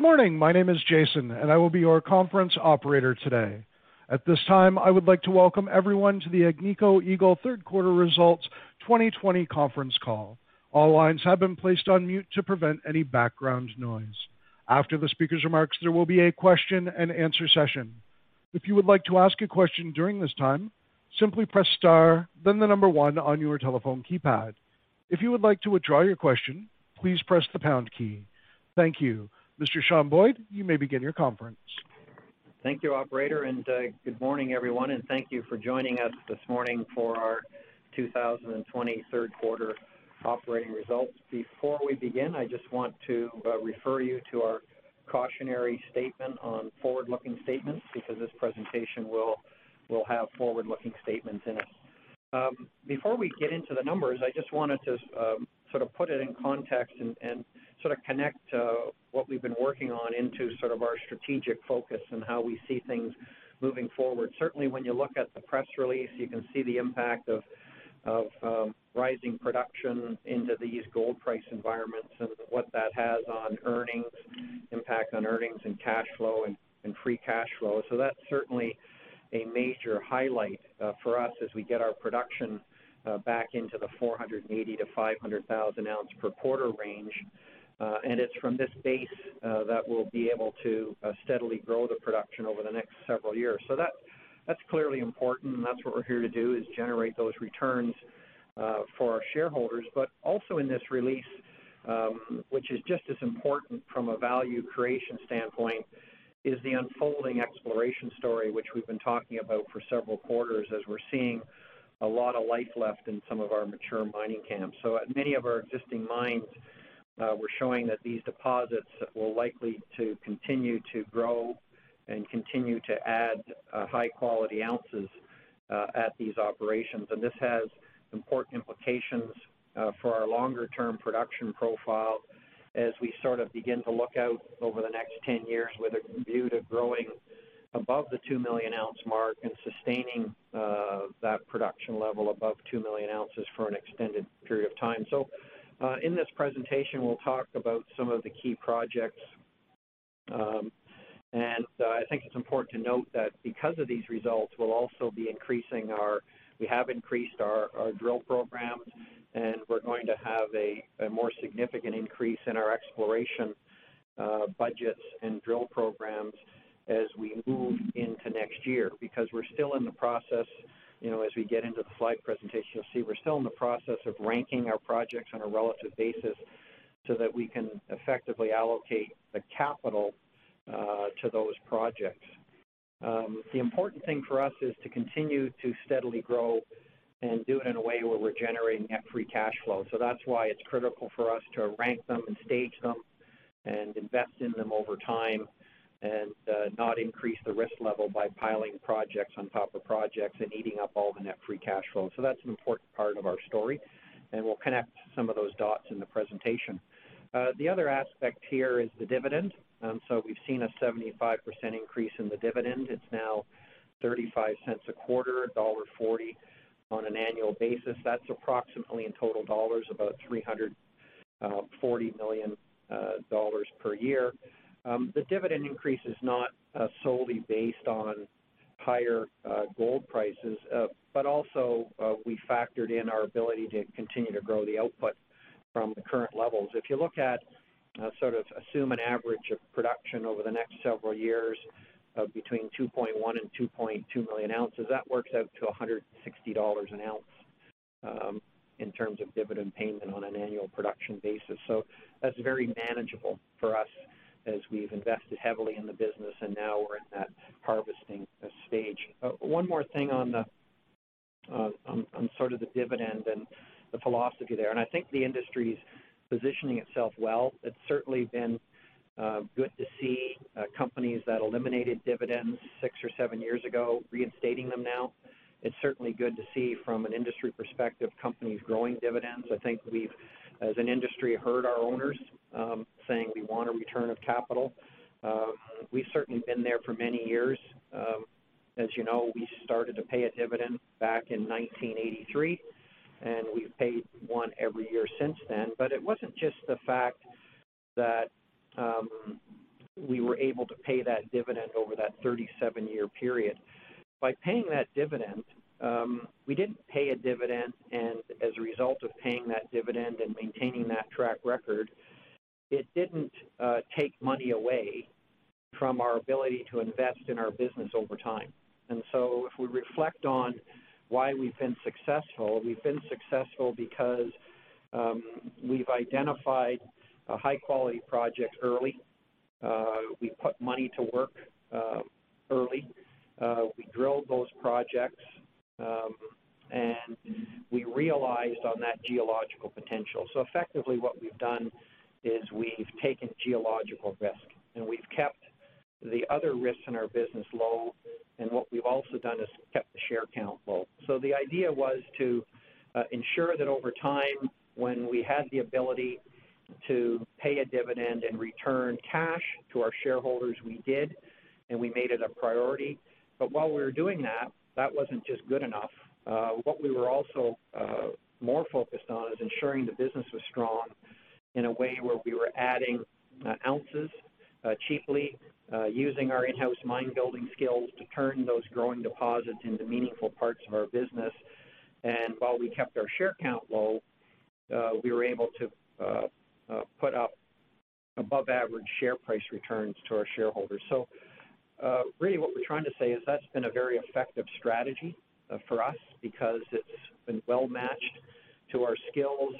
Good morning. My name is Jason, and I will be your conference operator today. At this time, I would like to welcome everyone to the Agnico Eagle third quarter results 2020 conference call. All lines have been placed on mute to prevent any background noise. After the speaker's remarks, there will be a question and answer session. If you would like to ask a question during this time, simply press star, then the number one on your telephone keypad. If you would like to withdraw your question, please press the pound key. Thank you. Mr. Sean Boyd, you may begin your conference. Thank you, operator, and uh, good morning, everyone, and thank you for joining us this morning for our 2020 third quarter operating results. Before we begin, I just want to uh, refer you to our cautionary statement on forward-looking statements because this presentation will will have forward-looking statements in it. Um, before we get into the numbers, I just wanted to um, sort of put it in context and sort of connect what we've been working on into sort of our strategic focus and how we see things moving forward. Certainly, when you look at the press release, you can see the impact of um, rising production into these gold price environments and what that has on earnings, impact on earnings and cash flow and free cash flow. So that's certainly a major highlight uh, for us as we get our production uh, back into the 480,000-500,000 ounce per quarter range. Uh, and it's from this base uh, that we'll be able to uh, steadily grow the production over the next several years. So that that's clearly important, and that's what we're here to do, is generate those returns for our shareholders. But also in this release, um, which is just as important from a value creation standpoint, is the unfolding exploration story, which we've been talking about for several quarters as we're seeing a lot of life left in some of our mature mining camps. So at many of our existing mines, Uh, we're showing that these deposits will likely to continue to grow and continue to add uh, high-quality ounces uh, at these operations. And this has important implications for our longer-term production profile as we sort of begin to look out over the next 10 years with a view to growing above the 2 million ounce mark and sustaining that production level above 2 million ounces for an extended period of time. Uh, in this presentation, we'll talk about some of the key projects. Um and uh, I think it's important to note that because of these results, we'll also be increasing our. we have increased our drill programs, and we're going to have a more significant increase in our exploration uh, budgets and drill programs as we move into next year. Because we're still in the process, as we get into the slide presentation, you'll see we're still in the process of ranking our projects on a relative basis so that we can effectively allocate the capital uh, to those projects. Um, the important thing for us is to continue to steadily grow and do it in a way where we're generating net free cash flow. So that's why it's critical for us to rank them and stage them and invest in them over time and uh, not increase the risk level by piling projects on top of projects and eating up all the net free cash flow. So that's an important part of our story, and we'll connect some of those dots in the presentation. Uh, the other aspect here is the dividend. Um, so we've seen a 75% increase in the dividend. It's now 35 cents a quarter, dollar 1.40 on an annual basis. That's approximately, in total dollars, about 340 uh, million dollars per year. Um, the dividend increase is not uh, solely based on higher uh, gold prices, uh, but also we factored in our ability to continue to grow the output from the current levels. If you look at, sort of assume an average of production over the next several years of between 2.1 and 2.2 million ounces, that works out to 160 dollars an ounce um, in terms of dividend payment on an annual production basis. So that's very manageable for us as we've invested heavily in the business, and now we're in that harvesting stage. One more thing on sort of the dividend and the philosophy there, and I think the industry's positioning itself well. It's certainly been Uh, good to see uh, companies that eliminated dividends six or seven years ago reinstating them now. It's certainly good to see from an industry perspective companies growing dividends. I think we've, as an industry, heard our owners um, saying we want a return of capital. Um, we've certainly been there for many years. Um, as you know, we started to pay a dividend back in 1983, and we've paid one every year since then. But it wasn't just the fact that um, we were able to pay that dividend over that 37 year period. By paying that dividend, um, we didn't pay a dividend, and as a result of paying that dividend and maintaining that track record, it didn't uh, take money away from our ability to invest in our business over time. And so, if we reflect on why we've been successful, we've been successful because um, we've identified a high quality project early. Uh, we put money to work uh, early. Uh, we drilled those projects um, and we realized on that geological potential. So effectively, what we've done is we've taken geological risk and we've kept the other risks in our business low. And what we've also done is kept the share count low. So the idea was to uh, ensure that over time, when we had the ability to pay a dividend and return cash to our shareholders, we did, and we made it a priority. But while we were doing that, that wasn't just good enough. Uh, what we were also uh, more focused on is ensuring the business was strong in a way where we were adding uh, ounces uh, cheaply, uh, using our in-house mine building skills to turn those growing deposits into meaningful parts of our business. And while we kept our share count low, uh, we were able to put up above average share price returns to our shareholders. So, uh, really, what we're trying to say is that's been a very effective strategy uh, for us because it's been well matched to our skills.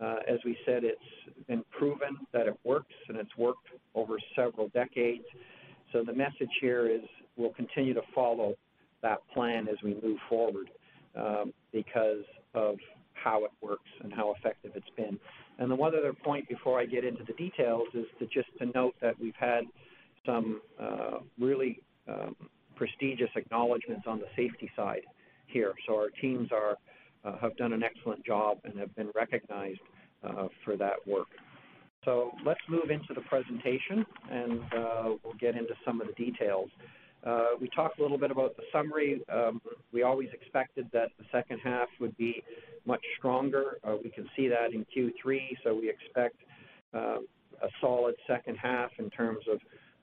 Uh, as we said, it's been proven that it works and it's worked over several decades. So, the message here is we'll continue to follow that plan as we move forward um, because of how it works and how effective it's been. And the one other point before I get into the details is to just to note that we've had some uh, really um, prestigious acknowledgments on the safety side here. So our teams are uh, have done an excellent job and have been recognized uh, for that work. So let's move into the presentation and we'll get into some of the details. Uh, we talked a little bit about the summary. Um, we always expected that the second half would be much stronger. Uh, we can see that in Q3, so we expect uh, a solid second half in terms of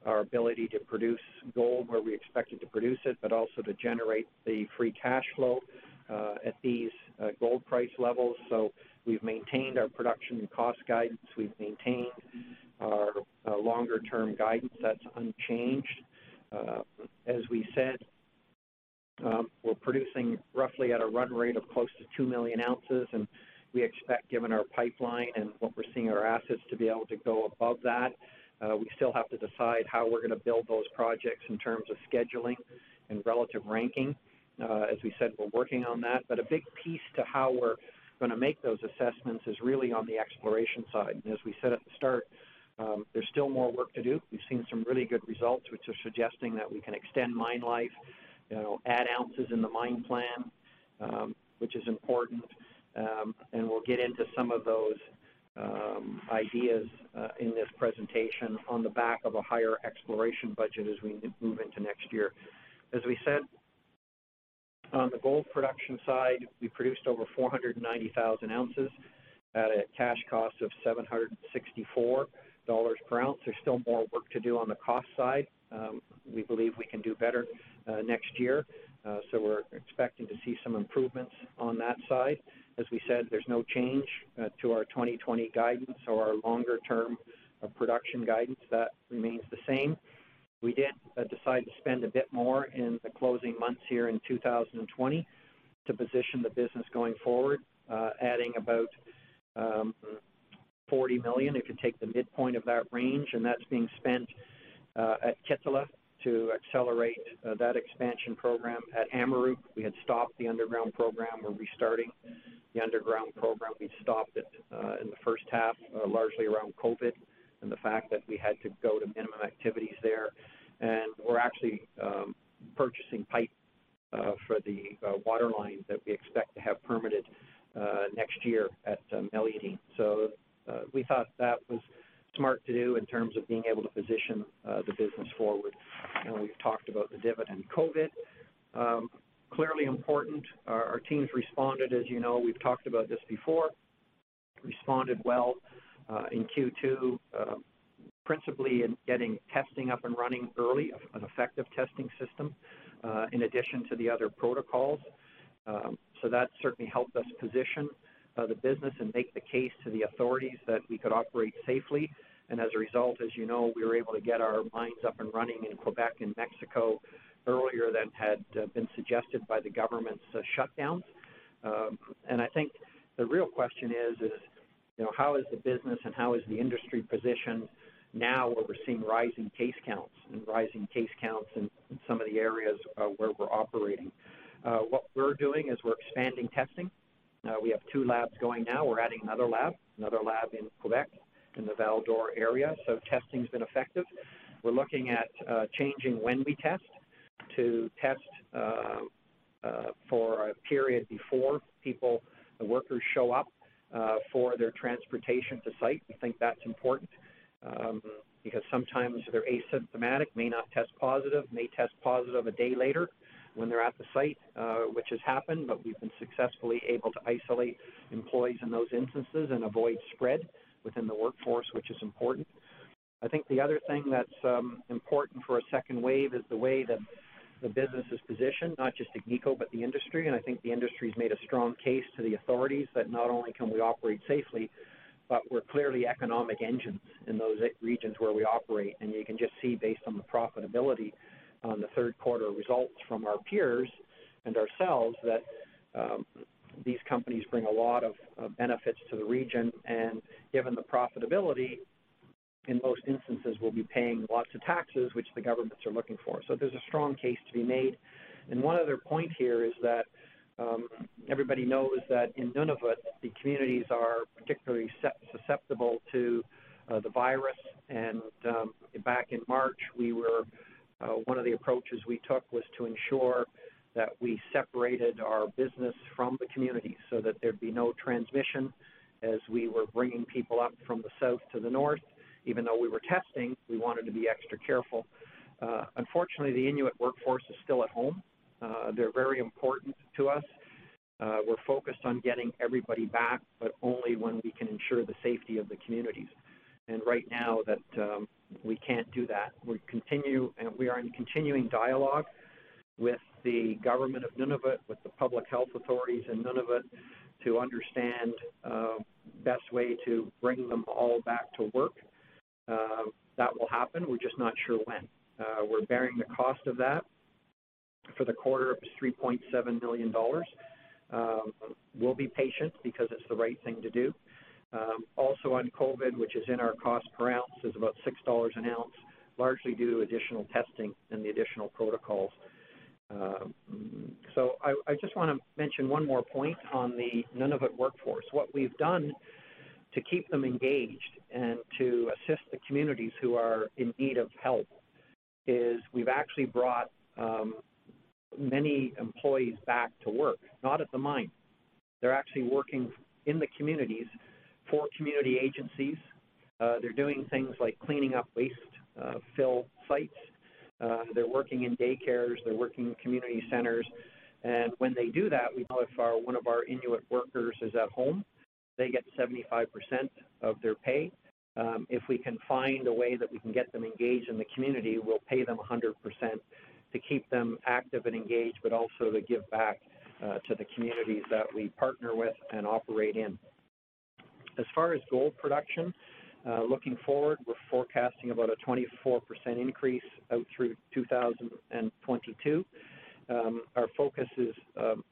our ability to produce gold where we expected to produce it, but also to generate the free cash flow uh, at these uh, gold price levels. So we've maintained our production and cost guidance. We've maintained our uh, longer term guidance. That's unchanged. As we said, um, we're producing roughly at a run rate of close to 2 million ounces, and we expect, given our pipeline and what we're seeing our assets, to be able to go above that. Uh, we still have to decide how we're going to build those projects in terms of scheduling and relative ranking. Uh, as we said, we're working on that. But a big piece to how we're going to make those assessments is really on the exploration side. And as we said at the start, um, there's still more work to do. We've seen some really good results, which are suggesting that we can extend mine life, you know, add ounces in the mine plan, um, which is important. Um, and we'll get into some of those ideas uh, in this presentation on the back of a higher exploration budget as we move into next year. As we said, on the gold production side, we produced over 490,000 ounces at a cash cost of 764 dollars per ounce. There's still more work to do on the cost side. Um, we believe we can do better uh, next year, uh, so we're expecting to see some improvements on that side. As we said, there's no change uh, to our 2020 guidance or our longer term uh, production guidance. That remains the same. We did uh, decide to spend a bit more in the closing months here in 2020 to position the business going forward, adding about um, 40 million if you take the midpoint of that range, and that's being spent at Kittilä to accelerate uh, that expansion program. At Amaruq, we had stopped the underground program. We're restarting the underground program. We stopped it uh, in the first half, uh, largely around COVID and the fact that we had to go to minimum activities there. And we're actually um, purchasing pipe for the water line that we expect to have permitted next year at Meliadine. So we thought that was smart to do in terms of being able to position uh, the business forward. And we've talked about the dividend. COVID, um, clearly important. Our, our, teams responded, as you know, we've talked about this before, responded well uh, in Q2, uh, principally in getting testing up and running early, an effective testing system, uh, in addition to the other protocols. Um, so that certainly helped us position the business and make the case to the authorities that we could operate safely. And as a result, as you know, we were able to get our mines up and running in Quebec and Mexico earlier than had uh, been suggested by the government's uh, shutdowns. Um, and I think the real question is, is you know, how is the business and how is the industry positioned now where we're seeing rising case counts and rising case counts in, some of the areas uh, where we're operating. What we're doing is we're expanding testing. Uh, we have two labs going now. We're adding another lab, another lab in Quebec in the Val d'Or area. So testing's been effective. We're looking at uh, changing when we test to test uh, for a period before people, the workers show up for their transportation to site. We think that's important um, because sometimes they're asymptomatic, may not test positive, may test positive a day later when they're at the site, uh, which has happened, but we've been successfully able to isolate employees in those instances and avoid spread within the workforce, which is important. I think the other thing that's um, important for a second wave is the way that the business is positioned, not just Agnico, but the industry. And I think the industry's made a strong case to the authorities that not only can we operate safely, but we're clearly economic engines in those regions where we operate. And you can just see based on the profitability on the third quarter results from our peers and ourselves that um, these companies bring a lot of uh, benefits to the region. And given the profitability, in most instances, we'll be paying lots of taxes, which the governments are looking for. So there's a strong case to be made. And one other point here is that um, everybody knows that in Nunavut, the communities are particularly susceptible to uh, the virus. And um, back in March, we were one of the approaches we took was to ensure that we separated our business from the communities so that there'd be no transmission as we were bringing people up from the south to the north. Even though we were testing, we wanted to be extra careful. Uh, unfortunately, the Inuit workforce is still at home. Uh, they're very important to us. Uh, we're focused on getting everybody back, but only when we can ensure the safety of the communities. And right now, that um, we can't do that. We continue, and we are in continuing dialogue with the government of Nunavut, with the public health authorities in Nunavut, to understand uh, best way to bring them all back to work. Uh, that will happen. We're just not sure when. Uh, we're bearing the cost of that. For the quarter, it was $3.7 million. Um, we'll be patient because it's the right thing to do. Um, also on COVID, which is in our cost per ounce, is about $6 an ounce, largely due to additional testing and the additional protocols. Um, so I, just want to mention one more point on the Nunavut workforce. What we've done to keep them engaged and to assist the communities who are in need of help is we've actually brought um, many employees back to work, not at the mine. They're actually working in the communities for community agencies. Uh, they're doing things like cleaning up waste uh, fill sites. Uh, they're working in daycares. They're working in community centers. And when they do that, we know if our, one of our Inuit workers is at home, they get 75% of their pay. Um, if we can find a way that we can get them engaged in the community, we'll pay them 100% to keep them active and engaged, but also to give back uh, to the communities that we partner with and operate in. As far as gold production, uh, looking forward, we're forecasting about a 24% increase out through 2022. Um, our focus is um,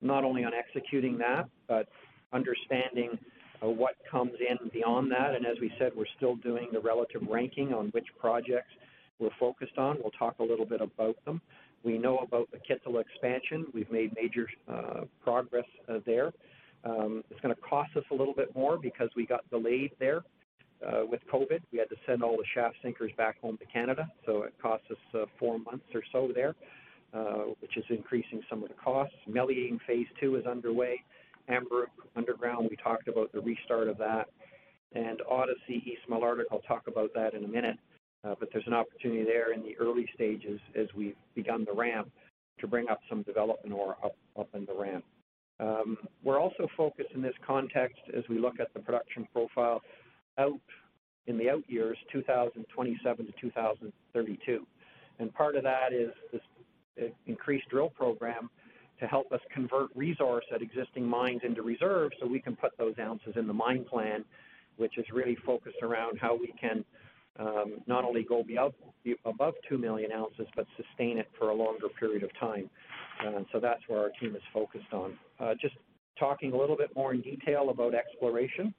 not only on executing that, but understanding uh, what comes in beyond that. And as we said, we're still doing the relative ranking on which projects we're focused on. We'll talk a little bit about them. We know about the Kittilä expansion. We've made major uh, progress there. Um, it's going to cost us a little bit more because we got delayed there uh, with COVID, we had to send all the shaft sinkers back home to Canada, so it cost us uh, four months or so there, uh, which is increasing some of the costs. Meliadine Phase 2 is underway. Amaruq Underground, we talked about the restart of that. And Odyssey, East Malartic, I'll talk about that in a minute. Uh, but there's an opportunity there in the early stages as we've begun the ramp to bring up some development ore up, up in the ramp. Um, we're also focused in this context as we look at the production profile out in the out years, 2027 to 2032. And part of that is this uh, increased drill program to help us convert resource at existing mines into reserves so we can put those ounces in the mine plan, which is really focused around how we can um, not only go above, above 2 million ounces, but sustain it for a longer period of time. Uh, so that's where our team is focused on. Uh, just talking a little bit more in detail about exploration.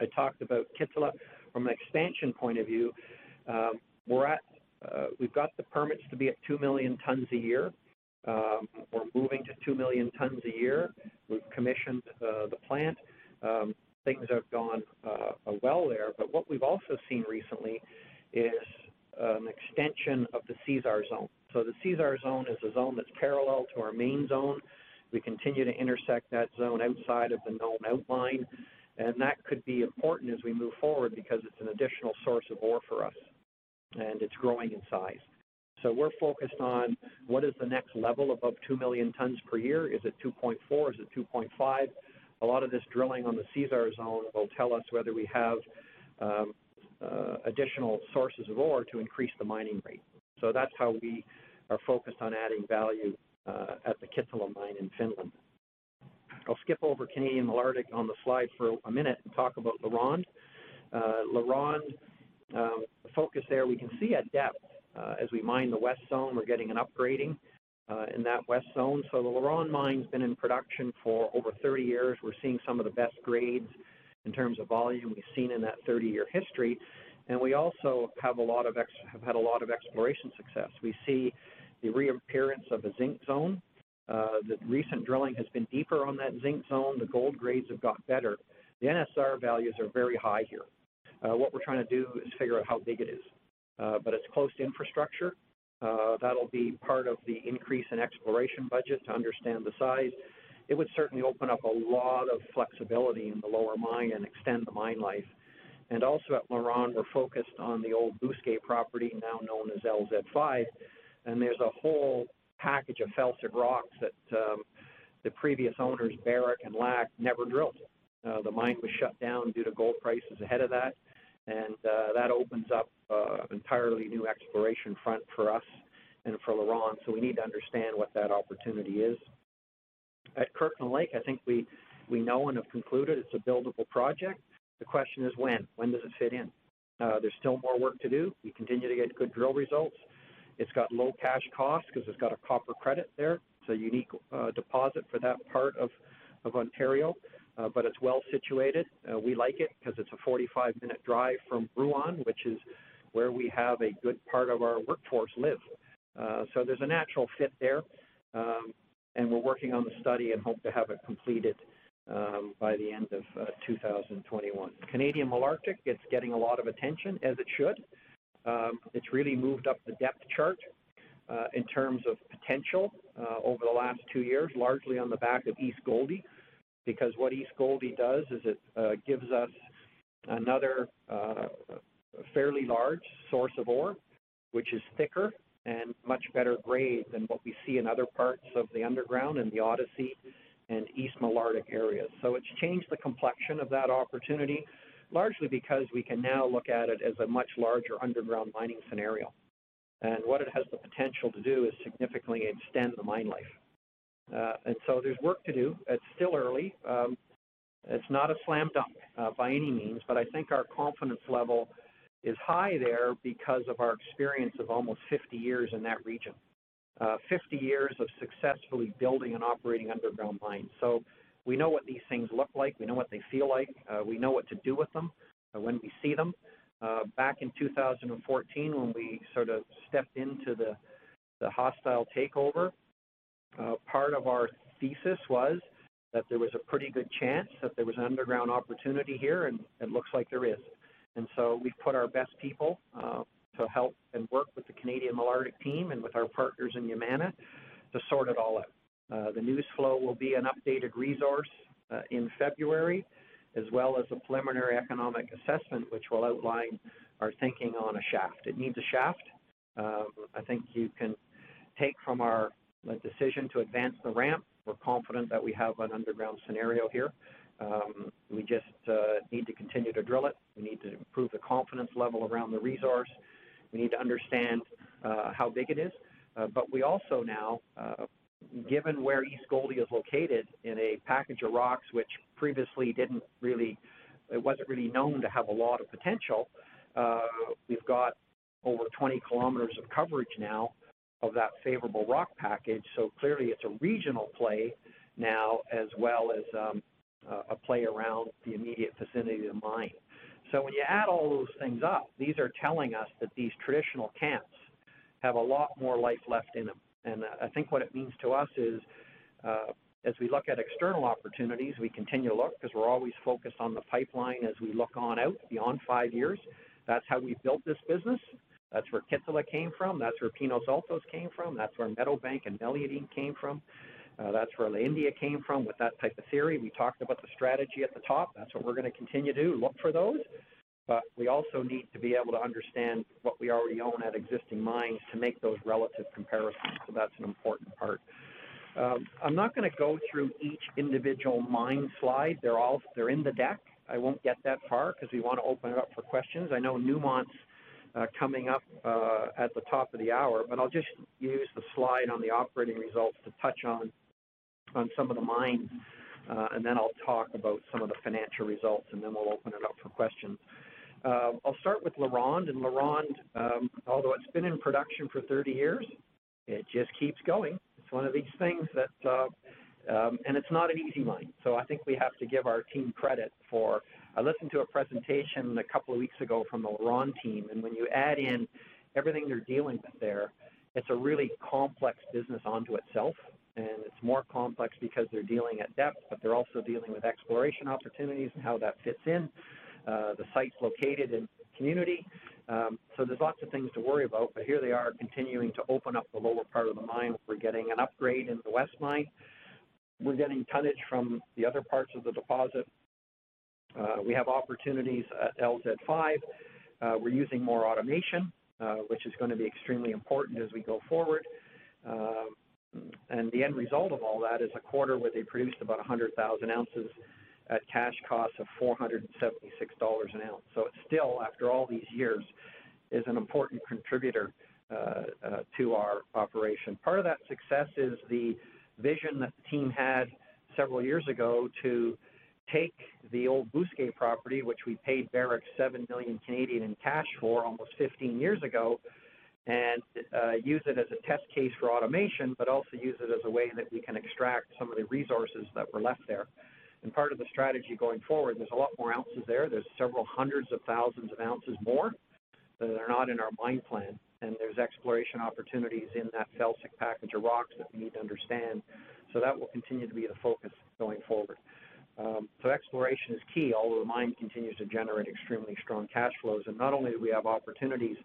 I talked about Kittilä from an expansion point of view. Um, we're at, uh, we've got the permits to be at 2 million tons a year. Um, we're moving to 2 million tons a year. We've commissioned uh, the plant. Um, things have gone uh, well there. But what we've also seen recently is an extension of the Sisar zone. So the Sisar zone is a zone that's parallel to our main zone. We continue to intersect that zone outside of the known outline, and that could be important as we move forward because it's an additional source of ore for us, and it's growing in size. So we're focused on what is the next level above 2 million tons per year. Is it 2.4? Is it 2.5? A lot of this drilling on the Sisar zone will tell us whether we have um, uh, additional sources of ore to increase the mining rate. So that's how we are focused on adding value uh, at the Kittilä mine in Finland. I'll skip over Canadian Malartic on the slide for a minute and talk about LaRonde. Uh, LaRonde, um, the focus there we can see at depth uh, as we mine the west zone, we're getting an upgrading uh, in that west zone. So the LaRonde mine's been in production for over 30 years. We're seeing some of the best grades in terms of volume we've seen in that 30-year history. And we also have a lot of ex- have had a lot of exploration success. We see the reappearance of a zinc zone. Uh, the recent drilling has been deeper on that zinc zone. The gold grades have got better. The NSR values are very high here. Uh, what we're trying to do is figure out how big it is. Uh, but it's close to infrastructure. Uh, that'll be part of the increase in exploration budget to understand the size. It would certainly open up a lot of flexibility in the lower mine and extend the mine life. And also at LaRonde, we're focused on the old Bousquet property, now known as LZ5, and there's a whole package of felsic rocks that um, the previous owners, Barrick and Lac, never drilled. Uh, the mine was shut down due to gold prices ahead of that, and uh, that opens up uh, entirely new exploration front for us and for LaRonde. So we need to understand what that opportunity is. At Kirkland Lake, I think we we know and have concluded it's a buildable project. The question is when. When does it fit in? Uh, there's still more work to do. We continue to get good drill results. It's got low cash costs because it's got a copper credit there. It's a unique uh, deposit for that part of, of Ontario uh, but it's well situated. Uh, we like it because it's a 45 minute drive from Rouyn, which is where we have a good part of our workforce live. Uh, so there's a natural fit there, um, and we're working on the study and hope to have it completed um, by the end of uh, 2021. Canadian Malartic, it's getting a lot of attention, as it should. Um, it's really moved up the depth chart uh, in terms of potential uh, over the last two years, largely on the back of East Gouldie, because what East Gouldie does is it uh, gives us another uh, fairly large source of ore, which is thicker and much better grade than what we see in other parts of the underground in the Odyssey and East Malartic areas. So it's changed the complexion of that opportunity, largely because we can now look at it as a much larger underground mining scenario. And what it has the potential to do is significantly extend the mine life. Uh, and so there's work to do. It's still early. Um, it's not a slam dunk uh, by any means, but I think our confidence level is high there because of our experience of almost 50 years in that region. Uh, 50 years of successfully building and operating underground mines. So we know what these things look like. We know what they feel like. Uh, we know what to do with them uh, when we see them. Uh, back in 2014, when we sort of stepped into the, the hostile takeover, uh, part of our thesis was that there was a pretty good chance that there was an underground opportunity here, and it looks like there is. And so we've put our best people uh, to help and work with the Canadian Malartic team and with our partners in Yamana to sort it all out. Uh, the news flow will be an updated resource uh, in February, as well as a preliminary economic assessment, which will outline our thinking on a shaft. It needs a shaft. Um, I think you can take from our decision to advance the ramp. We're confident that we have an underground scenario here. Um, we just uh, need to continue to drill it. We need to improve the confidence level around the resource. We need to understand uh, how big it is. Uh, but we also now, uh, given where East Gouldie is located in a package of rocks which previously didn't really, it wasn't really known to have a lot of potential, uh, we've got over 20 kilometers of coverage now of that favorable rock package. So clearly it's a regional play now as well as um, a play around the immediate vicinity of the mine. So when you add all those things up, these are telling us that these traditional camps have a lot more life left in them. And I think what it means to us is uh, as we look at external opportunities, we continue to look because we're always focused on the pipeline as we look on out beyond five years. That's how we built this business. That's where Kittilä came from. That's where Pinos Altos came from. That's where Meadowbank and Meliadine came from. Uh, that's where India came from with that type of theory. We talked about the strategy at the top. That's what we're going to continue to do, look for those. But we also need to be able to understand what we already own at existing mines to make those relative comparisons. So that's an important part. Um, I'm not going to go through each individual mine slide. They're all they're in the deck. I won't get that far because we want to open it up for questions. I know Newmont's uh, coming up uh, at the top of the hour, but I'll just use the slide on the operating results to touch on on some of the mines, uh, and then I'll talk about some of the financial results, and then we'll open it up for questions. Uh, I'll start with LaRonde, and LaRonde, um, although it's been in production for 30 years, it just keeps going. It's one of these things that, uh, um, and it's not an easy mine. So I think we have to give our team credit for. I listened to a presentation a couple of weeks ago from the LaRonde team, and when you add in everything they're dealing with there, it's a really complex business onto itself and it's more complex because they're dealing at depth, but they're also dealing with exploration opportunities and how that fits in. Uh, the site's located in community, um, so there's lots of things to worry about. But here they are continuing to open up the lower part of the mine. We're getting an upgrade in the west mine. We're getting tonnage from the other parts of the deposit. Uh, we have opportunities at LZ5. Uh, we're using more automation, uh, which is going to be extremely important as we go forward. Um, and the end result of all that is a quarter where they produced about 100,000 ounces at cash costs of $476 an ounce. So it still, after all these years, is an important contributor uh, uh, to our operation. Part of that success is the vision that the team had several years ago to take the old Bousquet property, which we paid Barrick 7 million Canadian in cash for almost 15 years ago, and uh, use it as a test case for automation, but also use it as a way that we can extract some of the resources that were left there. And part of the strategy going forward, there's a lot more ounces there. There's several hundreds of thousands of ounces more that are not in our mine plan. And there's exploration opportunities in that felsic package of rocks that we need to understand. So that will continue to be the focus going forward. Um, so exploration is key, although the mine continues to generate extremely strong cash flows. And not only do we have opportunities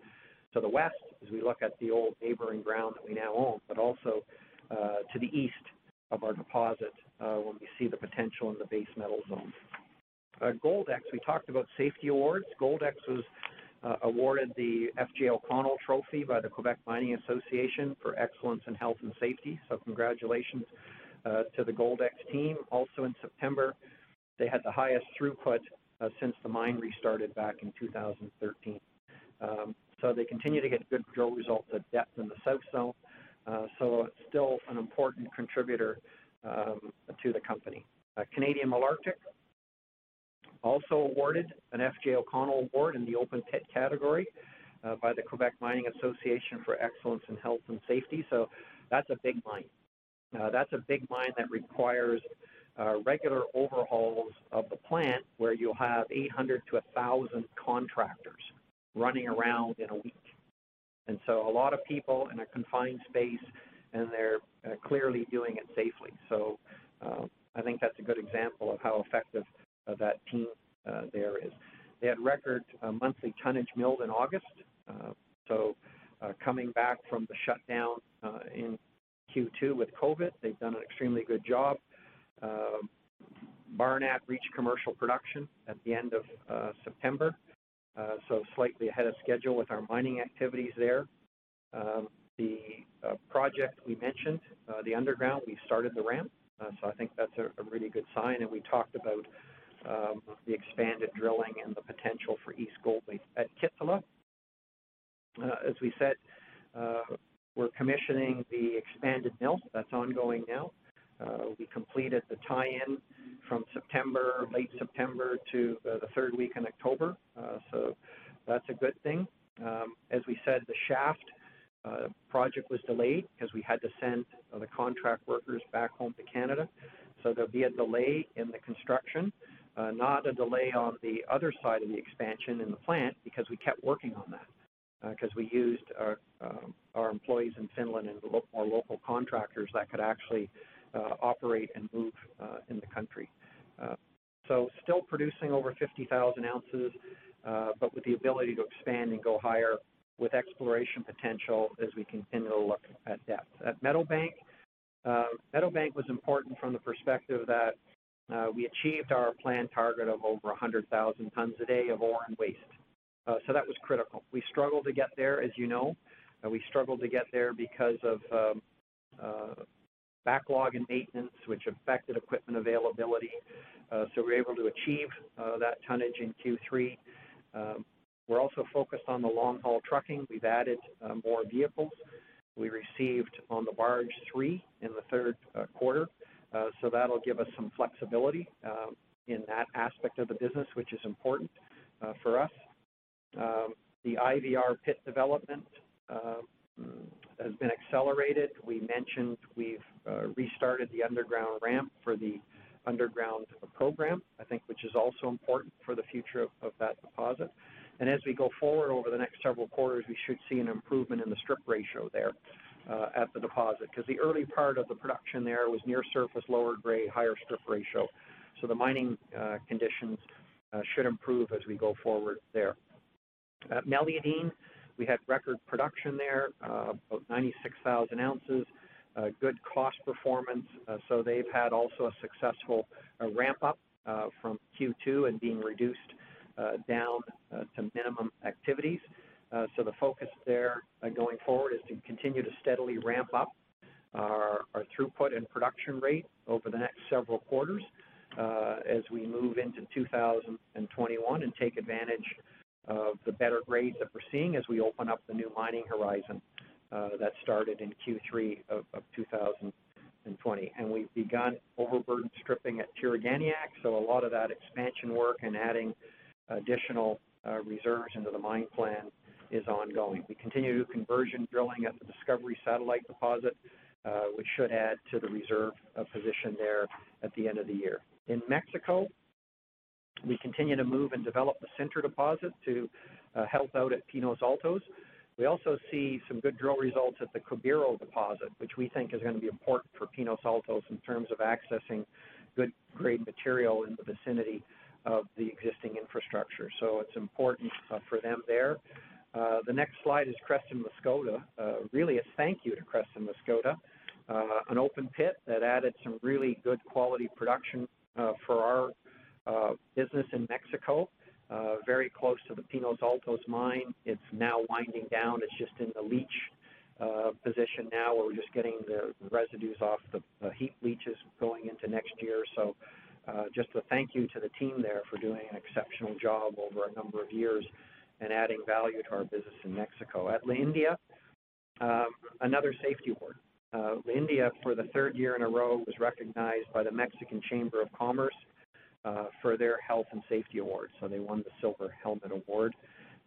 to the west as we look at the old neighboring ground that we now own, but also uh, to the east of our deposit uh, when we see the potential in the base metal zone. Uh, Goldex, we talked about safety awards. Goldex was awarded the FJ O'Connell Trophy by the Quebec Mining Association for excellence in health and safety. So congratulations to the Goldex team. Also in September, they had the highest throughput since the mine restarted back in 2013. So they continue to get good drill results at depth in the south zone. Uh, so it's still an important contributor um, to the company. Uh, Canadian Malartic also awarded an FJ O'Connell Award in the open pit category uh, by the Quebec Mining Association for Excellence in Health and Safety. So that's a big mine. Uh, that's a big mine that requires uh, regular overhauls of the plant where you'll have 800 to 1,000 contractors running around in a week. And so a lot of people in a confined space, and they're uh, clearly doing it safely. So uh, I think that's a good example of how effective uh, that team uh, there is. they had record uh, monthly tonnage milled in August. Uh, so coming back from the shutdown in Q2 with COVID, they've done an extremely good job. Um, Barnat reached commercial production at the end of September, so slightly ahead of schedule with our mining activities there. Um, the uh, project we mentioned, uh, the underground, we started the ramp, uh, so I think that's a, a, really good sign. And we talked about um, the expanded drilling and the potential for East Gouldie at Kittilä. Uh, as we said, we're commissioning the expanded mill. That's ongoing now. Uh, we completed the tie-in from September, late September to uh, the third week in October. Uh, so that's a good thing. Um, as we said, the shaft uh, project was delayed because we had to send uh, the contract workers back home to Canada. So there'll be a delay in the construction, uh, not a delay on the other side of the expansion in the plant because we kept working on that because we used our, um, our employees in Finland and lo- more local contractors that could actually uh, Uh, operate and move uh, in the country. Uh, so still producing over 50,000 ounces, uh, but with the ability to expand and go higher with exploration potential as we continue to look at depth. At Meadowbank, um, Meadowbank was important from the perspective that uh, we achieved our planned target of over 100,000 tons a day of ore and waste. So that was critical. We struggled to get there, as you know. We struggled to get there because of um, backlog in maintenance, which affected equipment availability. Uh, so we were able to achieve uh, that tonnage in Q3. Um, we're also focused on the long-haul trucking. We've added uh, more vehicles. We received on the barge three in the third quarter, so that'll give us some flexibility um, in that aspect of the business, which is important for us. Um, the IVR pit development has been accelerated. We mentioned we've uh, restarted the underground ramp for the underground program, I think, which is also important for the future of, of that deposit. And as we go forward over the next several quarters, we should see an improvement in the strip ratio there uh, at the deposit because the early part of the production there was near surface, lower grade, higher strip ratio. So the mining uh, conditions uh, should improve as we go forward there. At Meliadine, we had record production there, uh, about 96,000 ounces, uh, good cost performance. Uh, so they've had also a successful ramp up uh, from Q2 and being reduced down to minimum activities. so the focus there going forward is to continue to steadily ramp up our, our throughput and production rate over the next several quarters as we move into 2021 and take advantage of the better grades that we're seeing as we open up the new mining horizon uh, that started in Q3 of, of 2020. And we've begun overburden stripping at Tiriganiaq, so a lot of that expansion work and adding additional uh, reserves into the mine plan is ongoing. We continue to do conversion drilling at the Discovery satellite deposit, uh, which should add to the reserve position there at the end of the year. In Mexico, we continue to move and develop the Sinter deposit to uh, help out at Pinos Altos. We also see some good drill results at the Cubiro deposit, which we think is going to be important for Pinos Altos in terms of accessing good grade material in the vicinity of the existing infrastructure. So it's important uh, for them there. Uh, the next slide is Creston Mascota. Uh, really a thank you to Creston Mascota, uh, an open pit that added some really good quality production uh, for our uh, business in Mexico, uh, very close to the Pinos Altos mine. It's now winding down. It's just in the leach uh, position now where we're just getting the residues off the heap leaches going into next year. So just a thank you to the team there for doing an exceptional job over a number of years and adding value to our business in Mexico. At La India, um, another safety award. Uh, India, for the third year in a row, was recognized by the Mexican Chamber of Commerce uh, for their health and safety award. So they won the Silver Helmet Award.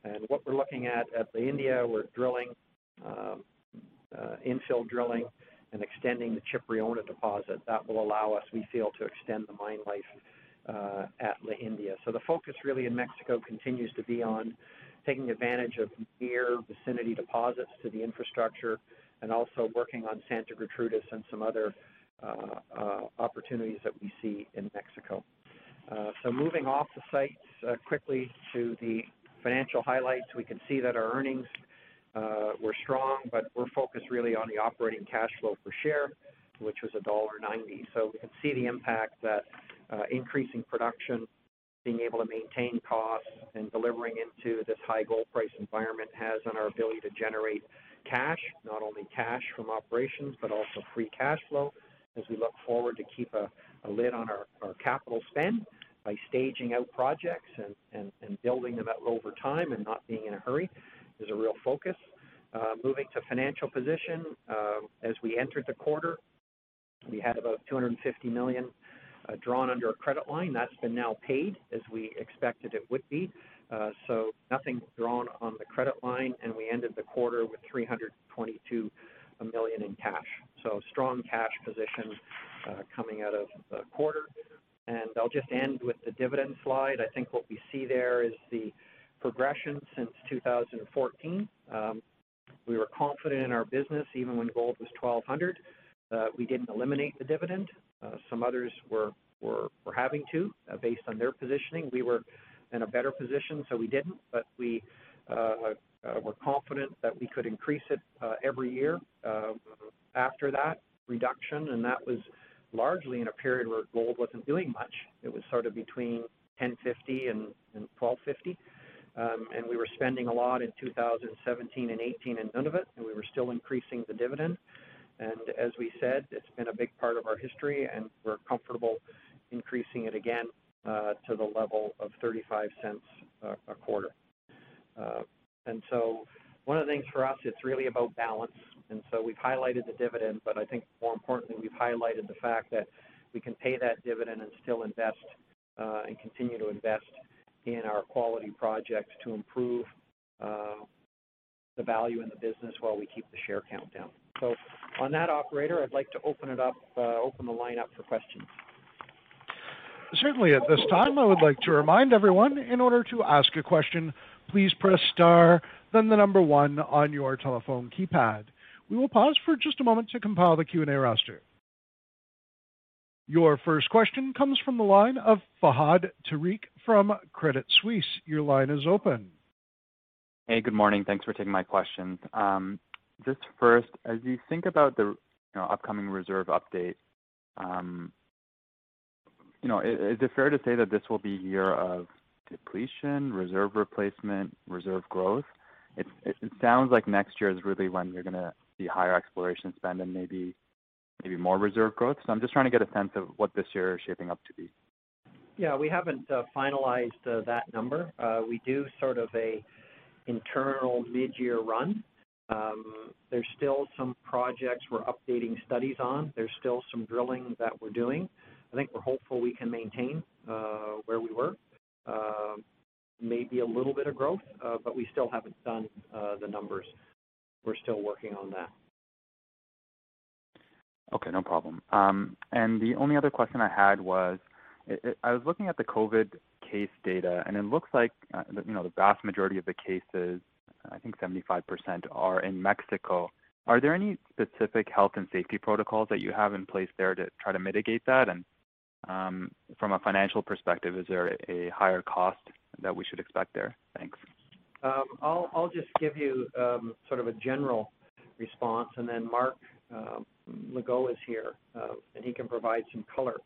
And what we're looking at at La India, we're drilling, um, uh, infill drilling, and extending the Chipriona deposit. That will allow us, we feel, to extend the mine life uh, at La India. So the focus really in Mexico continues to be on taking advantage of near vicinity deposits to the infrastructure and also working on Santa Gertrudis and some other uh, uh, opportunities that we see in Mexico. Uh, so moving off the sites uh, quickly to the financial highlights, we can see that our earnings uh, were strong, but we're focused really on the operating cash flow per share, which was $1.90. So we can see the impact that increasing production, being able to maintain costs, and delivering into this high gold price environment has on our ability to generate cash, not only cash from operations, but also free cash flow as we look forward to keep a, a lid on our, our capital spend by staging out projects and, and, and building them out over time and not being in a hurry is a real focus. Uh, moving to financial position, uh, as we entered the quarter, we had about 250 million uh, drawn under a credit line. That's been now paid as we expected it would be. Uh, so nothing drawn on the credit line, and we ended the quarter with 322 million in cash. So strong cash position coming out of the quarter. And I'll just end with the dividend slide. I think what we see there is the progression since 2014. Um, we were confident in our business even when gold was 1200. Uh, we didn't eliminate the dividend. Uh, some others were, having to uh, based on their positioning. We were in a better position, so we didn't, but we uh, uh, were confident that we could increase it uh, every year um, after that reduction, and that was largely in a period where gold wasn't doing much. It was sort of between 1050 and, and 1250. Um, and we were spending a lot in 2017 and 18 and none of it, and we were still increasing the dividend. And as we said, it's been a big part of our history, and we're comfortable increasing it again uh, to the level of 35 cents uh, a quarter. Uh, and so one of the things for us, it's really about balance. And so we've highlighted the dividend, but I think more importantly, we've highlighted the fact that we can pay that dividend and still invest uh, and continue to invest in our quality projects to improve uh, the value in the business while we keep the share count down. So on that, operator, I'd like to open it up, uh, open the line up for questions. Certainly at this time, I would like to remind everyone, in order to ask a question, please press star, then the number one on your telephone keypad. We will pause for just a moment to compile the Q&A roster. Your first question comes from the line of Fahad Tariq from Credit Suisse. Your line is open. Hey, good morning. Thanks for taking my questions. Um, just first, as you think about the upcoming reserve update, um, you know, is it fair to say that this will be a year of depletion, reserve replacement, reserve growth? It sounds like next year is really when you're going to see higher exploration spend and maybe more reserve growth. So I'm just trying to get a sense of what this year is shaping up to be. Yeah, we haven't uh, finalized uh, that number. Uh, we do sort of a internal mid-year run. Um, there's still some projects we're updating studies on. There's still some drilling that we're doing. I think we're hopeful we can maintain where we were. Maybe a little bit of growth, but we still haven't done the numbers. We're still working on that. Okay, no problem. Um, and the only other question I had was, it, it, I was looking at the COVID case data, and it looks like uh, the, you know the vast majority of the cases, I think 75%, are in Mexico. Are there any specific health and safety protocols that you have in place there to try to mitigate that? And um, from a financial perspective, is there a higher cost that we should expect there? Thanks. Um, I'll, I'll just give you um, sort of a general response, and then Marc um, Legault is here, uh, and he can provide some color.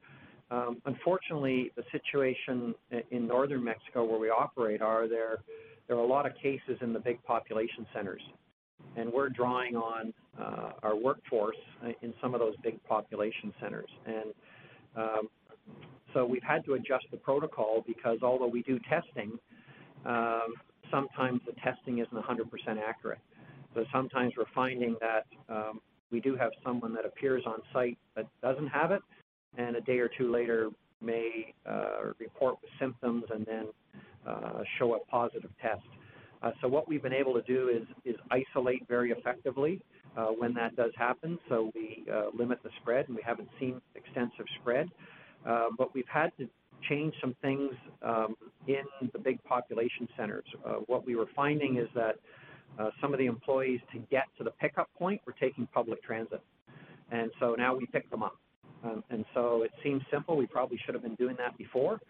Um, unfortunately, the situation in northern Mexico where we operate are there, there are a lot of cases in the big population centers, and we're drawing on uh, our workforce in some of those big population centers. And um, so we've had to adjust the protocol because although we do testing, um, sometimes the testing isn't 100% accurate. So sometimes we're finding that um, we do have someone that appears on site that doesn't have it, and a day or two later may uh, report with symptoms and then uh, show a positive test. Uh, so what we've been able to do is, is isolate very effectively uh, when that does happen, so we uh, limit the spread, and we haven't seen extensive spread. Uh, but we've had to change some things um, in the big population centers. Uh, what we were finding is that uh, some of the employees, to get to the pickup point, were taking public transit. And so now we pick them up. Um, and so it seems simple. We probably should have been doing that before.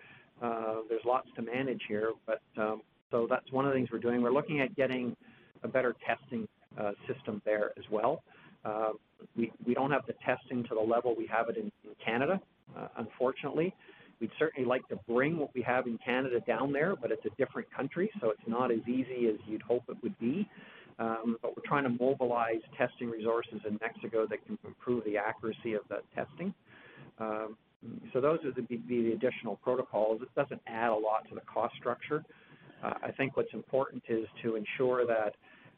Uh, there's lots to manage here, but um, so that's one of the things we're doing. We're looking at getting a better testing uh, system there as well. Uh, we, we don't have the testing to the level we have it in, in Canada, uh, unfortunately. We'd certainly like to bring what we have in Canada down there, but it's a different country, so it's not as easy as you'd hope it would be. Um, but we're trying to mobilize testing resources in Mexico that can improve the accuracy of the testing. Um, so those would be, be the additional protocols. It doesn't add a lot to the cost structure. Uh, I think what's important is to ensure that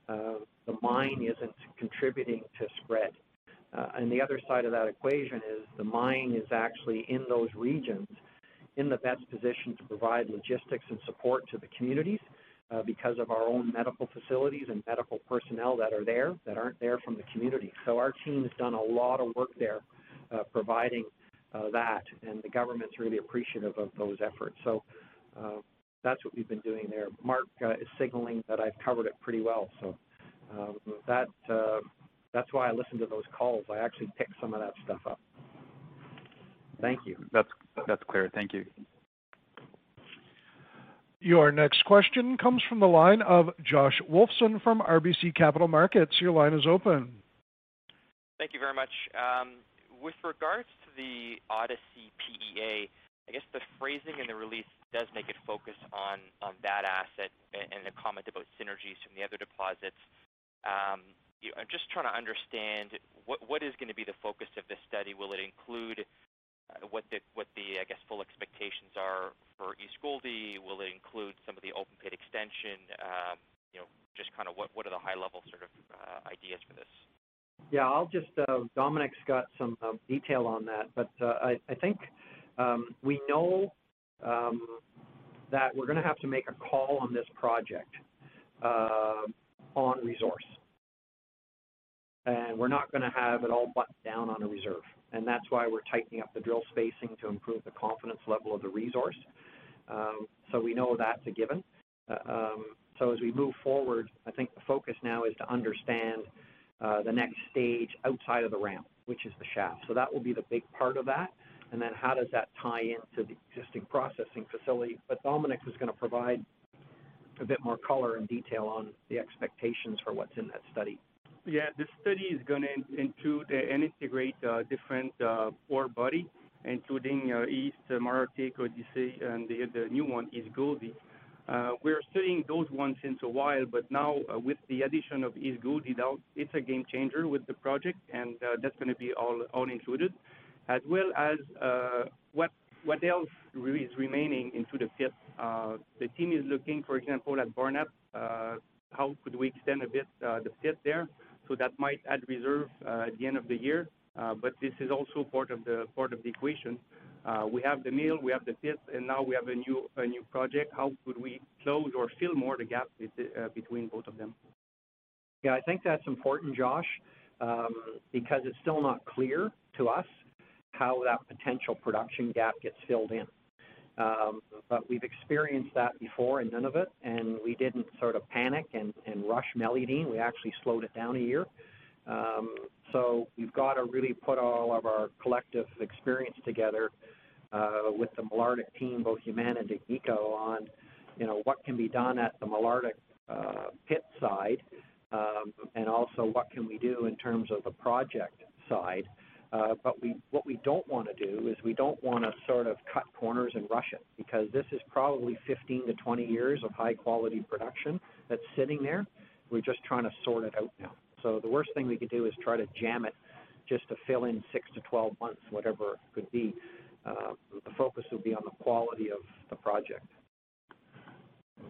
uh, the mine isn't contributing to spread. Uh, and the other side of that equation is the mine is actually in those regions in the best position to provide logistics and support to the communities uh, because of our own medical facilities and medical personnel that are there that aren't there from the community. So our team's done a lot of work there uh, providing uh, that, and the government's really appreciative of those efforts. So uh, that's what we've been doing there. Marc uh, is signaling that I've covered it pretty well. So um, that that's why I listen to those calls. I actually pick some of that stuff up. Thank you. That's that's clear. Thank you. Your next question comes from the line of Josh Wolfson from RBC Capital Markets. Your line is open. Thank you very much. Um, with regards to the Odyssey PEA, I guess the phrasing in the release does make it focus on on that asset and the comment about synergies from the other deposits. Um, you know, I'm just trying to understand what what is going to be the focus of this study. Will it include uh, what the what the I guess full expectations are for East Gouldie? Will it include some of the open pit extension? Um, you know, just kind of what what are the high level sort of uh, ideas for this? Yeah, I'll just uh, Dominique's got some uh, detail on that, but uh, I, I think um, we know um, that we're going to have to make a call on this project uh, on resource, and we're not going to have it all buttoned down on a reserve and that's why we're tightening up the drill spacing to improve the confidence level of the resource. Um, so we know that's a given. Uh, um, so as we move forward, I think the focus now is to understand uh, the next stage outside of the ramp, which is the shaft. So that will be the big part of that. And then how does that tie into the existing processing facility? But Dominique is going to provide a bit more color and detail on the expectations for what's in that study. Yeah, the study is going to include and integrate uh, different uh, ore body, including uh, East uh, Malartic, Odyssey, and the, new one is Gouldie. Uh, we're studying those ones since a while, but now uh, with the addition of East Gouldie, it's a game changer with the project, and uh, that's going to be all all included, as well as uh, what what else is remaining into the pit. Uh, the team is looking, for example, at Barnat. Uh, how could we extend a bit uh, the pit there? So that might add reserve uh, at the end of the year. Uh, but this is also part of the equation. Uh, we have the mill, we have the pit, and now we have a new a new project. How could we close or fill more the gap between both of them? Yeah, I think that's important, Josh, um, because it's still not clear to us how that potential production gap gets filled in. Um, but we've experienced that before in Nunavut, and we didn't sort of panic and, and rush Meliadine. We actually slowed it down a year. Um, so we've got to really put all of our collective experience together uh, with the Malartic team, both Yamana and Agnico, on you know what can be done at the Malartic uh, pit side, um, and also what can we do in terms of the project side. Uh, but we, what we don't want to do is we don't want to sort of cut corners and rush it because this is probably 15 to 20 years of high quality production that's sitting there. We're just trying to sort it out now. So the worst thing we could do is try to jam it just to fill in six to 12 months, whatever it could be. Uh, the focus will be on the quality of the project.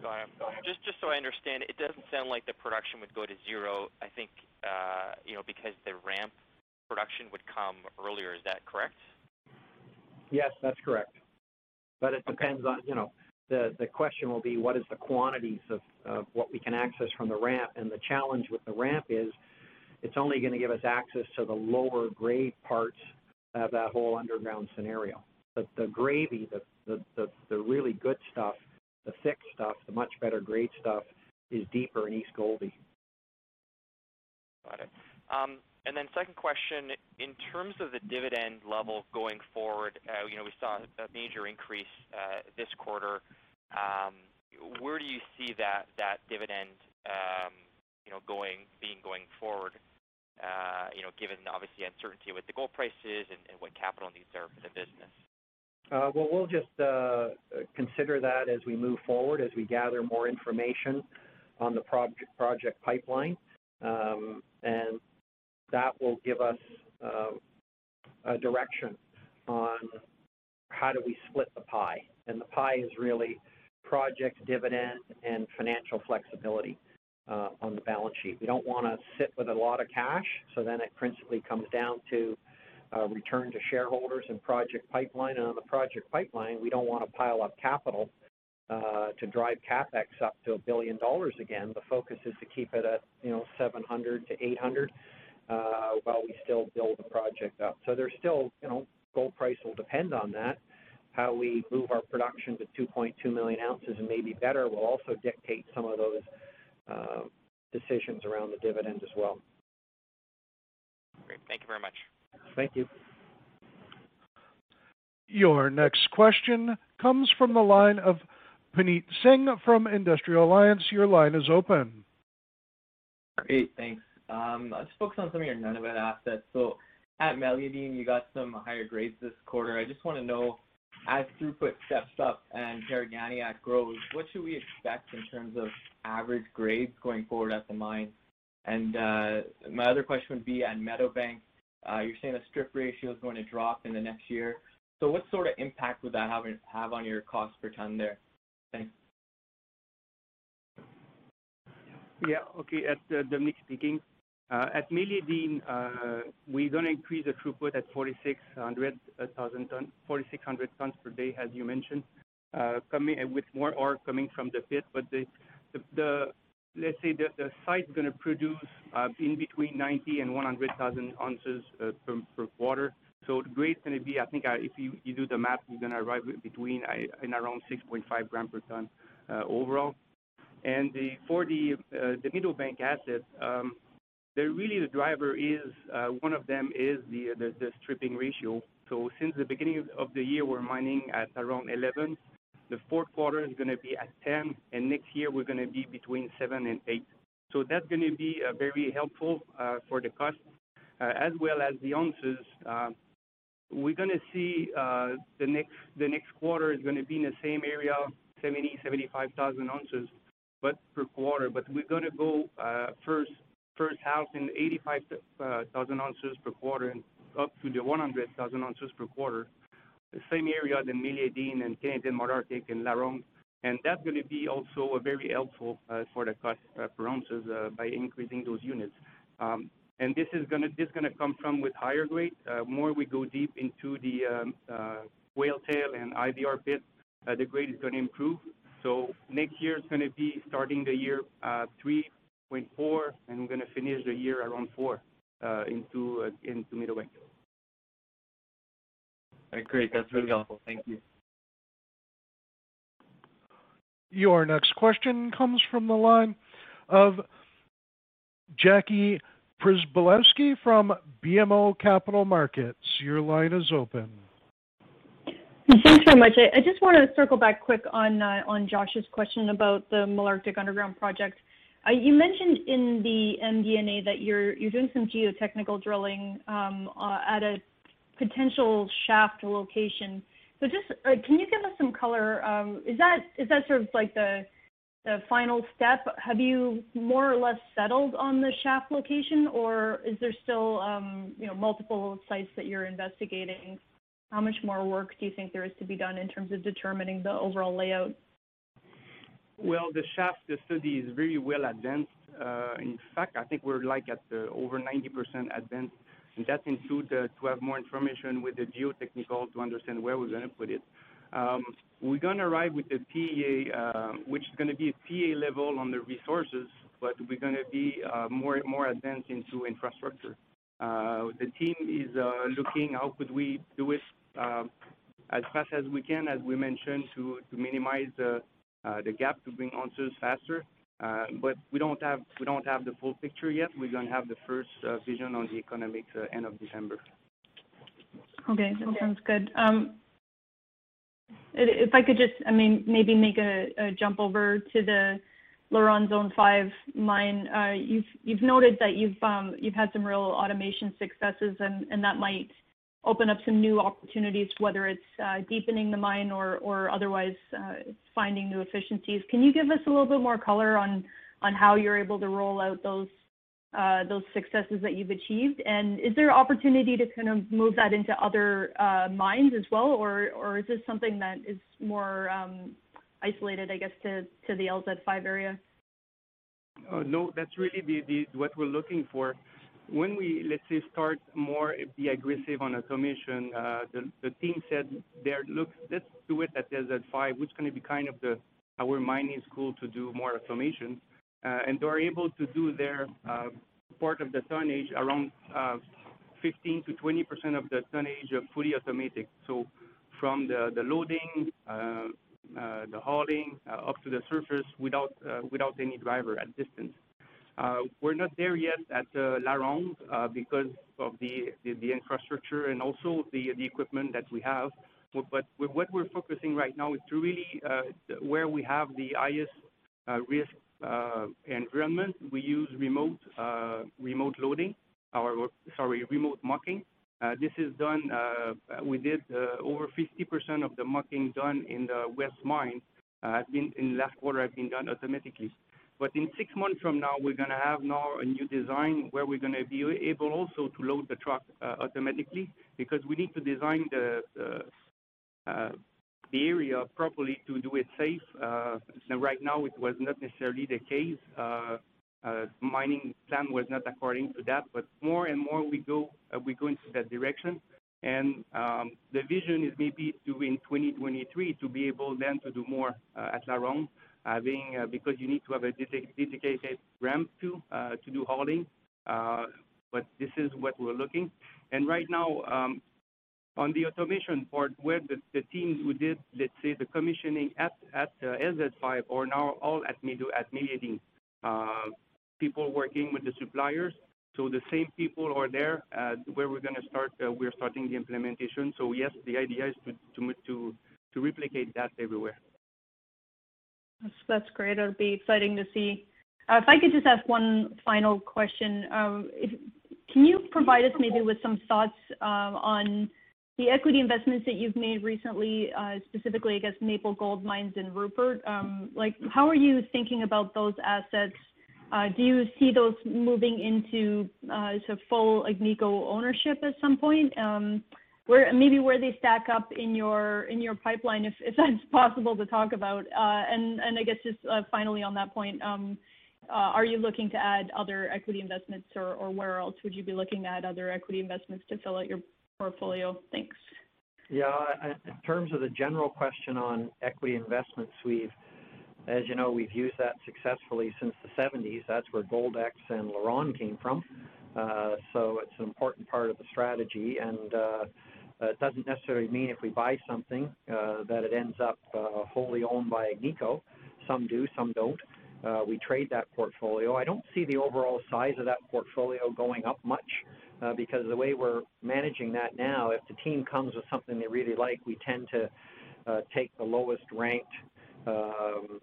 Got it. Just, just so I understand, it doesn't sound like the production would go to zero. I think, uh, you know, because the ramp production would come earlier. Is that correct? Yes, that's correct. But it depends on, you know, the, the question will be what is the quantities of, of what we can access from the ramp. And the challenge with the ramp is it's only going to give us access to the lower grade parts of that whole underground scenario. The, the gravy, the, the, the, the really good stuff, the thick stuff, the much better grade stuff is deeper in East Gouldie. Got it. Um, second question, in terms of the dividend level going forward, uh, you know, we saw a major increase uh, this quarter. Um, where do you see that that dividend, um, you know, going being going forward? Uh, you know, given obviously uncertainty with the gold prices and, and what capital needs are for the business. Uh, well, we'll just uh, consider that as we move forward, as we gather more information on the project, project pipeline. Um, that will give us uh, a direction on how do we split the pie. And the pie is really project dividend and financial flexibility uh, on the balance sheet. We don't want to sit with a lot of cash, so then it principally comes down to uh, return to shareholders and project pipeline. And on the project pipeline, we don't want to pile up capital uh, to drive capex up to a billion dollars again. The focus is to keep it at you know 700 to 800 uh, while we still build the project up. So there's still you know gold price will depend on that. How we move our production to 2.2 million ounces and maybe better will also dictate some of those uh, decisions around the dividend as well. Great. Thank you very much. Thank you. Your next question comes from the line of Puneet Singh from Industrial Alliance. Your line is open. Great, thanks. Um, I'll just focus on some of your Nunavut assets. So at Meliadine, you got some higher grades this quarter. I just want to know, as throughput steps up and Tiriganiaq grows, what should we expect in terms of average grades going forward at the mine? And uh, my other question would be at Meadowbank, uh, you're saying the strip ratio is going to drop in the next year. So what sort of impact would that have, on your cost per ton there? Thanks. Yeah. Okay. At uh, Dominique speaking. Uh, at Meliadine, uh, we're gonna increase the throughput at 4,600 tons, 4,600 tons per day, as you mentioned, uh, coming uh, with more ore coming from the pit. But the, the let's say the, site's gonna produce uh, in between 90 and 100,000 ounces per, quarter. So the grade's gonna be, I think, if you, do the math, you're gonna arrive between in around 6.5 gram per ton overall. And the, for the the Meadowbank asset, um, um, the, really the driver is uh, one of them is the, the, the stripping ratio. So since the beginning of the year, we're mining at around 11. The fourth quarter is going to be at 10, and next year we're going to be between 7 and 8. So that's going to be uh, very helpful uh, for the cost, uh, as well as the ounces. Uh, we're going to see uh, the next the next quarter is going to be in the same area, 70, 75,000 ounces, but per quarter. But we're going to go first first half in 85,000 ounces per quarter and up to the 100,000 ounces per quarter. The same area than Meliadine and Canadian Malartic and LaRonde. And that's going to be also very helpful uh, for the cost uh, per ounces uh, by increasing those units. Um, and this is going to this going to come from with higher grade. More we go deep into the um, whale tail and IVR pit, the grade is going to improve. So next year is going to be starting the year three 0.4, and we're going to finish the year around 4 uh, into uh, into Meadowbank. Great. That's really helpful. Thank you. Your next question comes from the line of Jackie Przybylowski from BMO Capital Markets. Your line is open. Thanks very much. I just want to circle back quick on uh, on Josh's question about the Malartic Underground project. Uh, you mentioned in the MD&A that you're doing some geotechnical drilling um, uh, at a potential shaft location. So just uh, can you give us some color? Um, is that sort of like the the final step? Have you more or less settled on the shaft location, or is there still um, you know multiple sites that you're investigating? How much more work do you think there is to be done in terms of determining the overall layout? Well, the shaft the study is very well advanced. Uh, in fact, I think we're like at over 90% advanced, and that includes uh, to have more information with the geotechnical to understand where we're going to put it. Um, we're going to arrive with the PEA, uh, which is going to be a PEA level on the resources, but we're going to be more more advanced into infrastructure. The team is looking how could we do it as fast as we can, as we mentioned, to to minimize the uh, the gap to bring ounces faster. Uh, but we don't have the full picture yet. We're gonna have the first uh, vision on the economics uh, end of December. Okay. That sounds good. Um, if I could just, I mean, maybe make a jump over to the LaRonde Zone 5 mine. You've noted that um, you've had some real automation successes and that might open up some new opportunities, whether it's uh, deepening the mine or or otherwise uh, finding new efficiencies. Can you give us a little bit more color on on how you're able to roll out those uh, those successes that you've achieved? And is there opportunity to kind of move that into other mines as well, or or is this something that is more um, isolated, I guess, to the LZ5 area? No, that's really what we're looking for. When we, let's say, start more be aggressive on automation, uh, the team said there, "Look, let's do it at LZ5, which is gonna be kind of the our mining school to do more automation." Uh, and they're able to do their uh, part of the tonnage around 15 to 20 percent of the tonnage fully automatic. So, from the the loading, the hauling up to the surface without, without any driver at distance. Uh, we're not there yet at uh, La LaRonde uh, because of the infrastructure and also the equipment that we have. But what we're focusing right now is to really where we have the highest risk environment, we use remote loading or, sorry, remote mucking. This is done, we did over 50% of the mucking done in the West Mine in last quarter have been done automatically. But in six months from now, we're gonna have now a new design where we're gonna be able also to load the truck uh, automatically because we need to design the uh, area properly to do it safe. Uh, right now it was not necessarily the case. Mining plan was not according to that, but more and more we go uh, we go into that direction. And um, the vision is maybe to in 2023 to be able then to do more at LaRonde, having uh, because you need to have a dedicated ramp to uh, to do hauling. Uh but this is what we're looking. And right now, um, on the automation part, where the the team who did, let's say, the commissioning at at uh, LZ5 are now all at Meliadine. People working with the suppliers. So the same people are there, where we're gonna start, we're starting the implementation. So yes, the idea is to m to to replicate that everywhere. That's great. It'll be exciting to see. Uh, if I could just ask one final question. Um, can you provide us maybe with some thoughts um, on the equity investments that you've made recently, uh, specifically, I guess, Maple Gold Mines and Rupert? Um, like, how are you thinking about those assets? Uh, do you see those moving into full Agnico ownership at some point? Maybe where they stack up in your in your pipeline, if if that's possible to talk about. Uh, and and I guess just uh, finally on that point, um, uh, are you looking to add other equity investments or where else would you be looking at other equity investments to fill out your portfolio? Thanks. Yeah. In terms of the general question on equity investments, we've, as you know, we've used that successfully since the seventies. That's where Goldex and LaRonde came from. Uh, so it's an important part of the strategy. Uh, it doesn't necessarily mean if we buy something uh, that it ends up uh, wholly owned by Agnico. Some do, some don't. We trade that portfolio. I don't see the overall size of that portfolio going up much because the way we're managing that now, if the team comes with something they really like, we tend to take the lowest ranked um,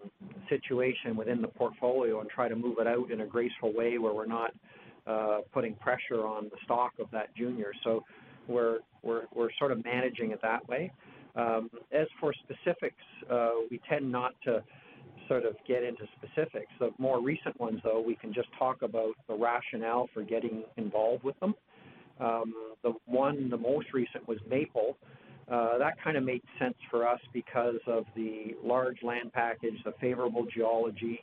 situation within the portfolio and try to move it out in a graceful way where we're not putting pressure on the stock of that junior. We're we're sort of managing it that way. Um, as for specifics, uh, we tend not to sort of get into specifics. The more recent ones, though, we can just talk about the rationale for getting involved with them. Um, the one, the most recent was Maple. Uh, that kind of made sense for us because of the large land package, the favorable geology,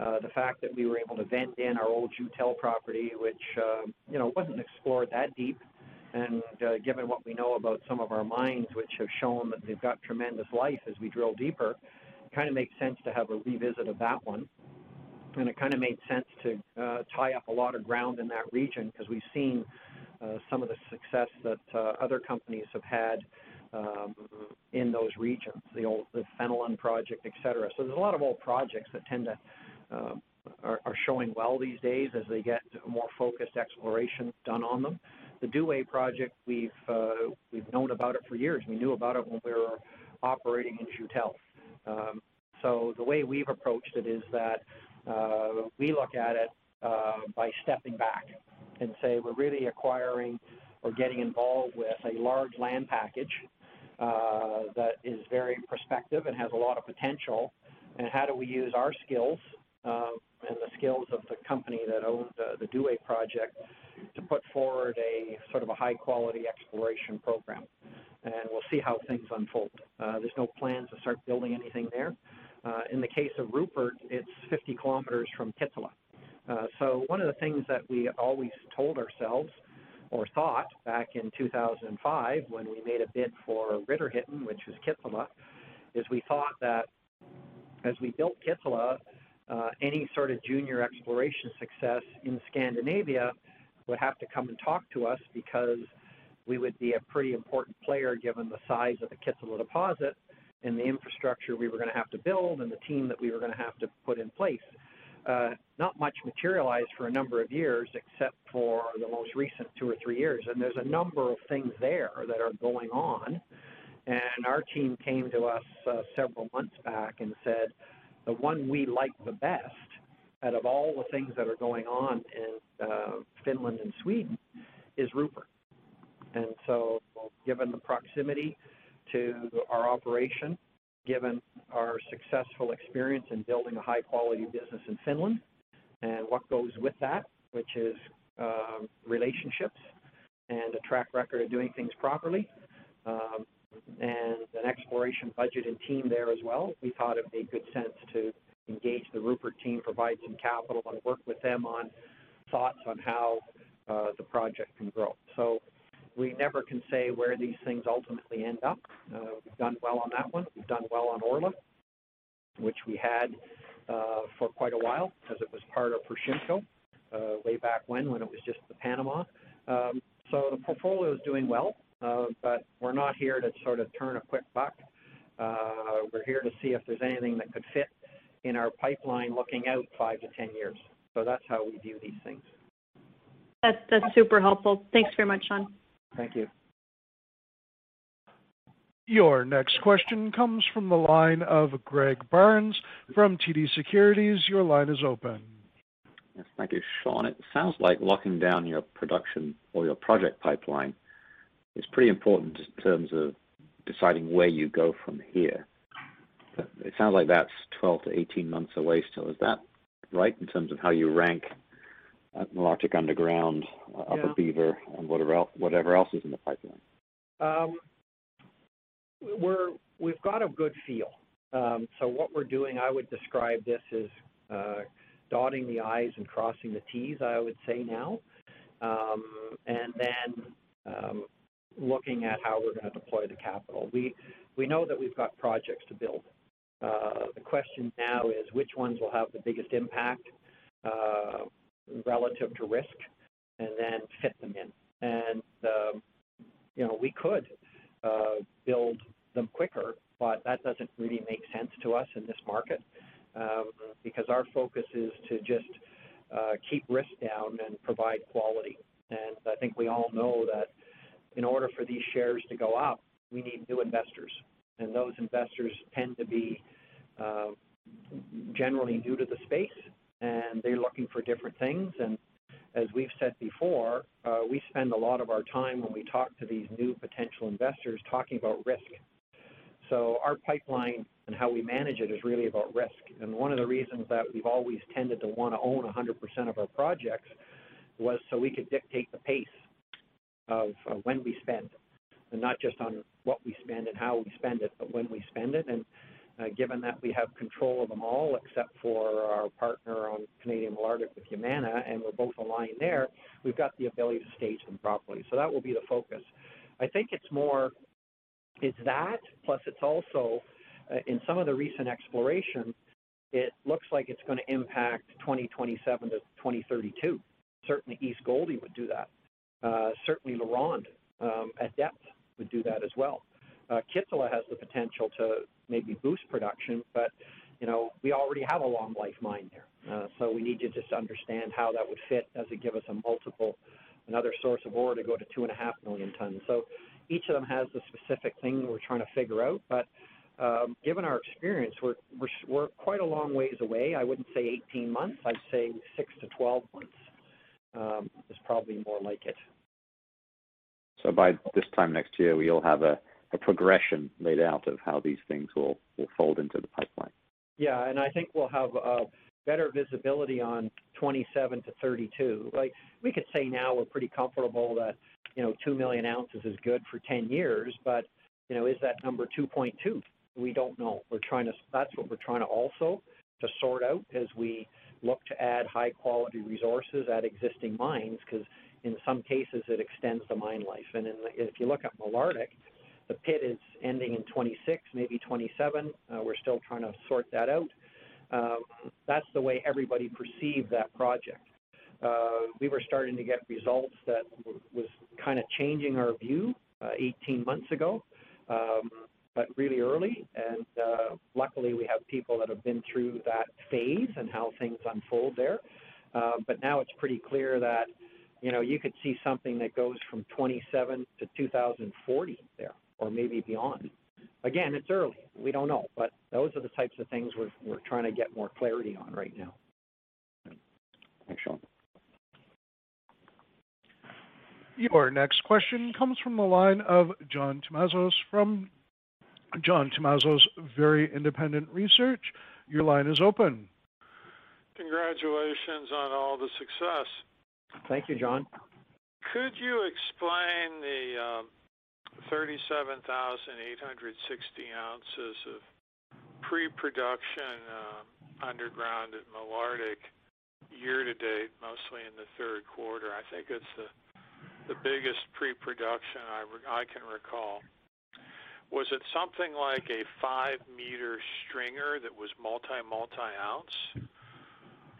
uh, the fact that we were able to vent in our old Joutel property, which, you know, wasn't explored that deep. And uh, given what we know about some of our mines, which have shown that they've got tremendous life as we drill deeper, kind of makes sense to have a revisit of that one. And it kind of made sense to uh, tie up a lot of ground in that region because we've seen uh, some of the success that other companies have had um, in those regions, the old the Fenelon project, et cetera. So there's a lot of old projects that tend to um, are, are showing well these days as they get more focused exploration done on them. The Douay project, we've uh, we've known about it for years. We knew about it when we were operating in Joutel. Um, so the way we've approached it is that uh, we look at it uh, by stepping back and say we're really acquiring or getting involved with a large land package uh, that is very prospective and has a lot of potential. And how do we use our skills uh, and the skills of the company that owned the Douay project to put forward a sort of a high quality exploration program? And we'll see how things unfold. Uh, there's no plans to start building anything there. Uh, in the case of Rupert, it's 50 kilometers from Kittilä. Uh, so one of the things that we always told ourselves or thought back in 2005 when we made a bid for Riddarhyttan, which is Kittilä, is we thought that as we built Kittilä, uh, any sort of junior exploration success in Scandinavia would have to come and talk to us because we would be a pretty important player given the size of the Kittilä deposit and the infrastructure we were going to have to build and the team that we were going to have to put in place. Uh, not much materialized for a number of years except for the most recent two or three years. And there's a number of things there that are going on. And our team came to us uh, several months back and said, the one we like the best out of all the things that are going on in uh, Finland and Sweden is Rupert. And so, given the proximity to our operation, given our successful experience in building a high quality business in Finland and what goes with that, which is um, relationships and a track record of doing things properly, um, and an exploration budget and team there as well, we thought it made good sense to engage the Rupert team, provide some capital, and work with them on thoughts on how uh, the project can grow. So we never can say where these things ultimately end up. Uh, we've done well on that one. We've done well on Orla, which we had uh, for quite a while because it was part of Pershimco uh, way back when, when it was just the Panama. Um, so the portfolio is doing well, but we're not here to sort of turn a quick buck. Uh, we're here to see if there's anything that could fit in our pipeline looking out five to ten years. So that's how we view these things. That's that's super helpful. Thanks very much, Sean. Thank you. Your next question comes from the line of Greg Barnes from TD Securities. Your line is open. Yes, thank you, Sean. It sounds like locking down your production or your project pipeline is pretty important in terms of deciding where you go from here. It sounds like that's 12 to 18 months away still. Is that right in terms of how you rank at Malartic Underground, uh, Upper yeah. Beaver, and whatever else, whatever else is in the pipeline? Um, we're we've got a good feel. Um, so what we're doing, I would describe this as uh, dotting the i's and crossing the t's. I would say now, um, and then um, looking at how we're going to deploy the capital. We we know that we've got projects to build. Uh, the question now is which ones will have the biggest impact. Uh, relative to risk and then fit them in. And, um, you know, we could uh, build them quicker, but that doesn't really make sense to us in this market um, because our focus is to just uh, keep risk down and provide quality. And I think we all know that in order for these shares to go up, we need new investors. And those investors tend to be uh, generally new to the space and they're looking for different things. And as we've said before, uh, we spend a lot of our time when we talk to these new potential investors talking about risk. So our pipeline and how we manage it is really about risk. And one of the reasons that we've always tended to want to own 100% of our projects was so we could dictate the pace of uh, when we spend, and not just on what we spend and how we spend it, but when we spend it. And uh, given that we have control of them all except for our partner on Canadian Malartic with Yamana, and we're both aligned there, we've got the ability to stage them properly. So that will be the focus. I think it's more, it's that, plus it's also, uh, in some of the recent exploration, it looks like it's going to impact 2027 to 2032. Certainly East Gouldie would do that. Uh, certainly LaRonde um, at depth would do that as well. Uh, has the potential to maybe boost production, but you know, we already have a long life mine there. Uh, so we need to just understand how that would fit. Does it give us a multiple, another source of ore to go to two and a half million tons? So each of them has the specific thing we're trying to figure out. But um, given our experience, we're, we're we're quite a long ways away. I wouldn't say 18 months. I'd say six to 12 months um, is probably more like it. So by this time next year, we'll have a, a progression laid out of how these things will, will fold into the pipeline. Yeah, and I think we'll have uh, better visibility on 27 to 32. Like we could say now, we're pretty comfortable that you know 2 million ounces is good for 10 years, but you know, is that number 2.2? We don't know. We're trying to. That's what we're trying to also to sort out as we look to add high quality resources at existing mines because in some cases it extends the mine life. And the, if you look at Malartic, the pit is ending in 26, maybe 27. Uh, we're still trying to sort that out. Um, that's the way everybody perceived that project. Uh, we were starting to get results that w- was kind of changing our view uh, 18 months ago, um, but really early. And uh, luckily, we have people that have been through that phase and how things unfold there. Uh, but now it's pretty clear that you know you could see something that goes from 27 to 2040 there, or maybe beyond. Again, it's early. We don't know, but those are the types of things we're, we're trying to get more clarity on right now. Thanks, Sean. Your next question comes from the line of John Tumazos from John Tumazos Very Independent Research. Your line is open. Congratulations on all the success. Thank you, John. Could you explain the um, 37,860 ounces of pre-production uh, underground at Malartic year to date, mostly in the third quarter. I think it's the the biggest pre-production I, I can recall. Was it something like a five meter stringer that was multi multi ounce?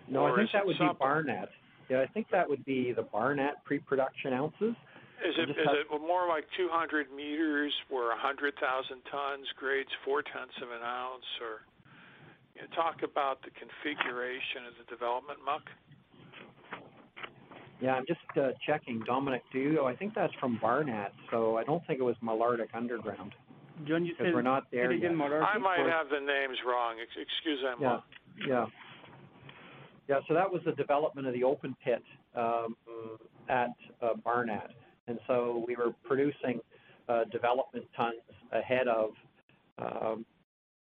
No, I think that would be Barnat. Yeah, I think that would be the Barnat pre-production ounces. Is it is have, it more like 200 meters, where 100,000 tons, grades four tenths of an ounce, or you know, talk about the configuration of the development muck? Yeah, I'm just uh, checking. Dominique Duo, I think that's from Barnat, so I don't think it was Malartic Underground. John, you said we're not there yet. I might have the names wrong. Excuse me. Yeah, yeah, yeah. So that was the development of the open pit um, at uh, Barnat. And so we were producing uh, development tons ahead of um,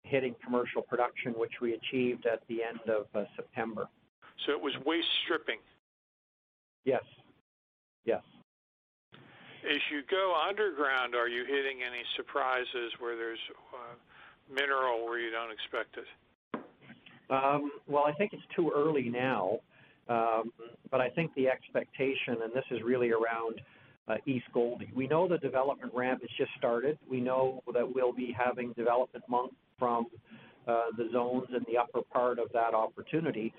hitting commercial production, which we achieved at the end of uh, September. So it was waste stripping? Yes. Yes. As you go underground, are you hitting any surprises where there's uh, mineral where you don't expect it? Um, well, I think it's too early now, um, but I think the expectation, and this is really around uh, East Gouldie. We know the development ramp has just started. We know that we'll be having development muck from uh, the zones in the upper part of that opportunity.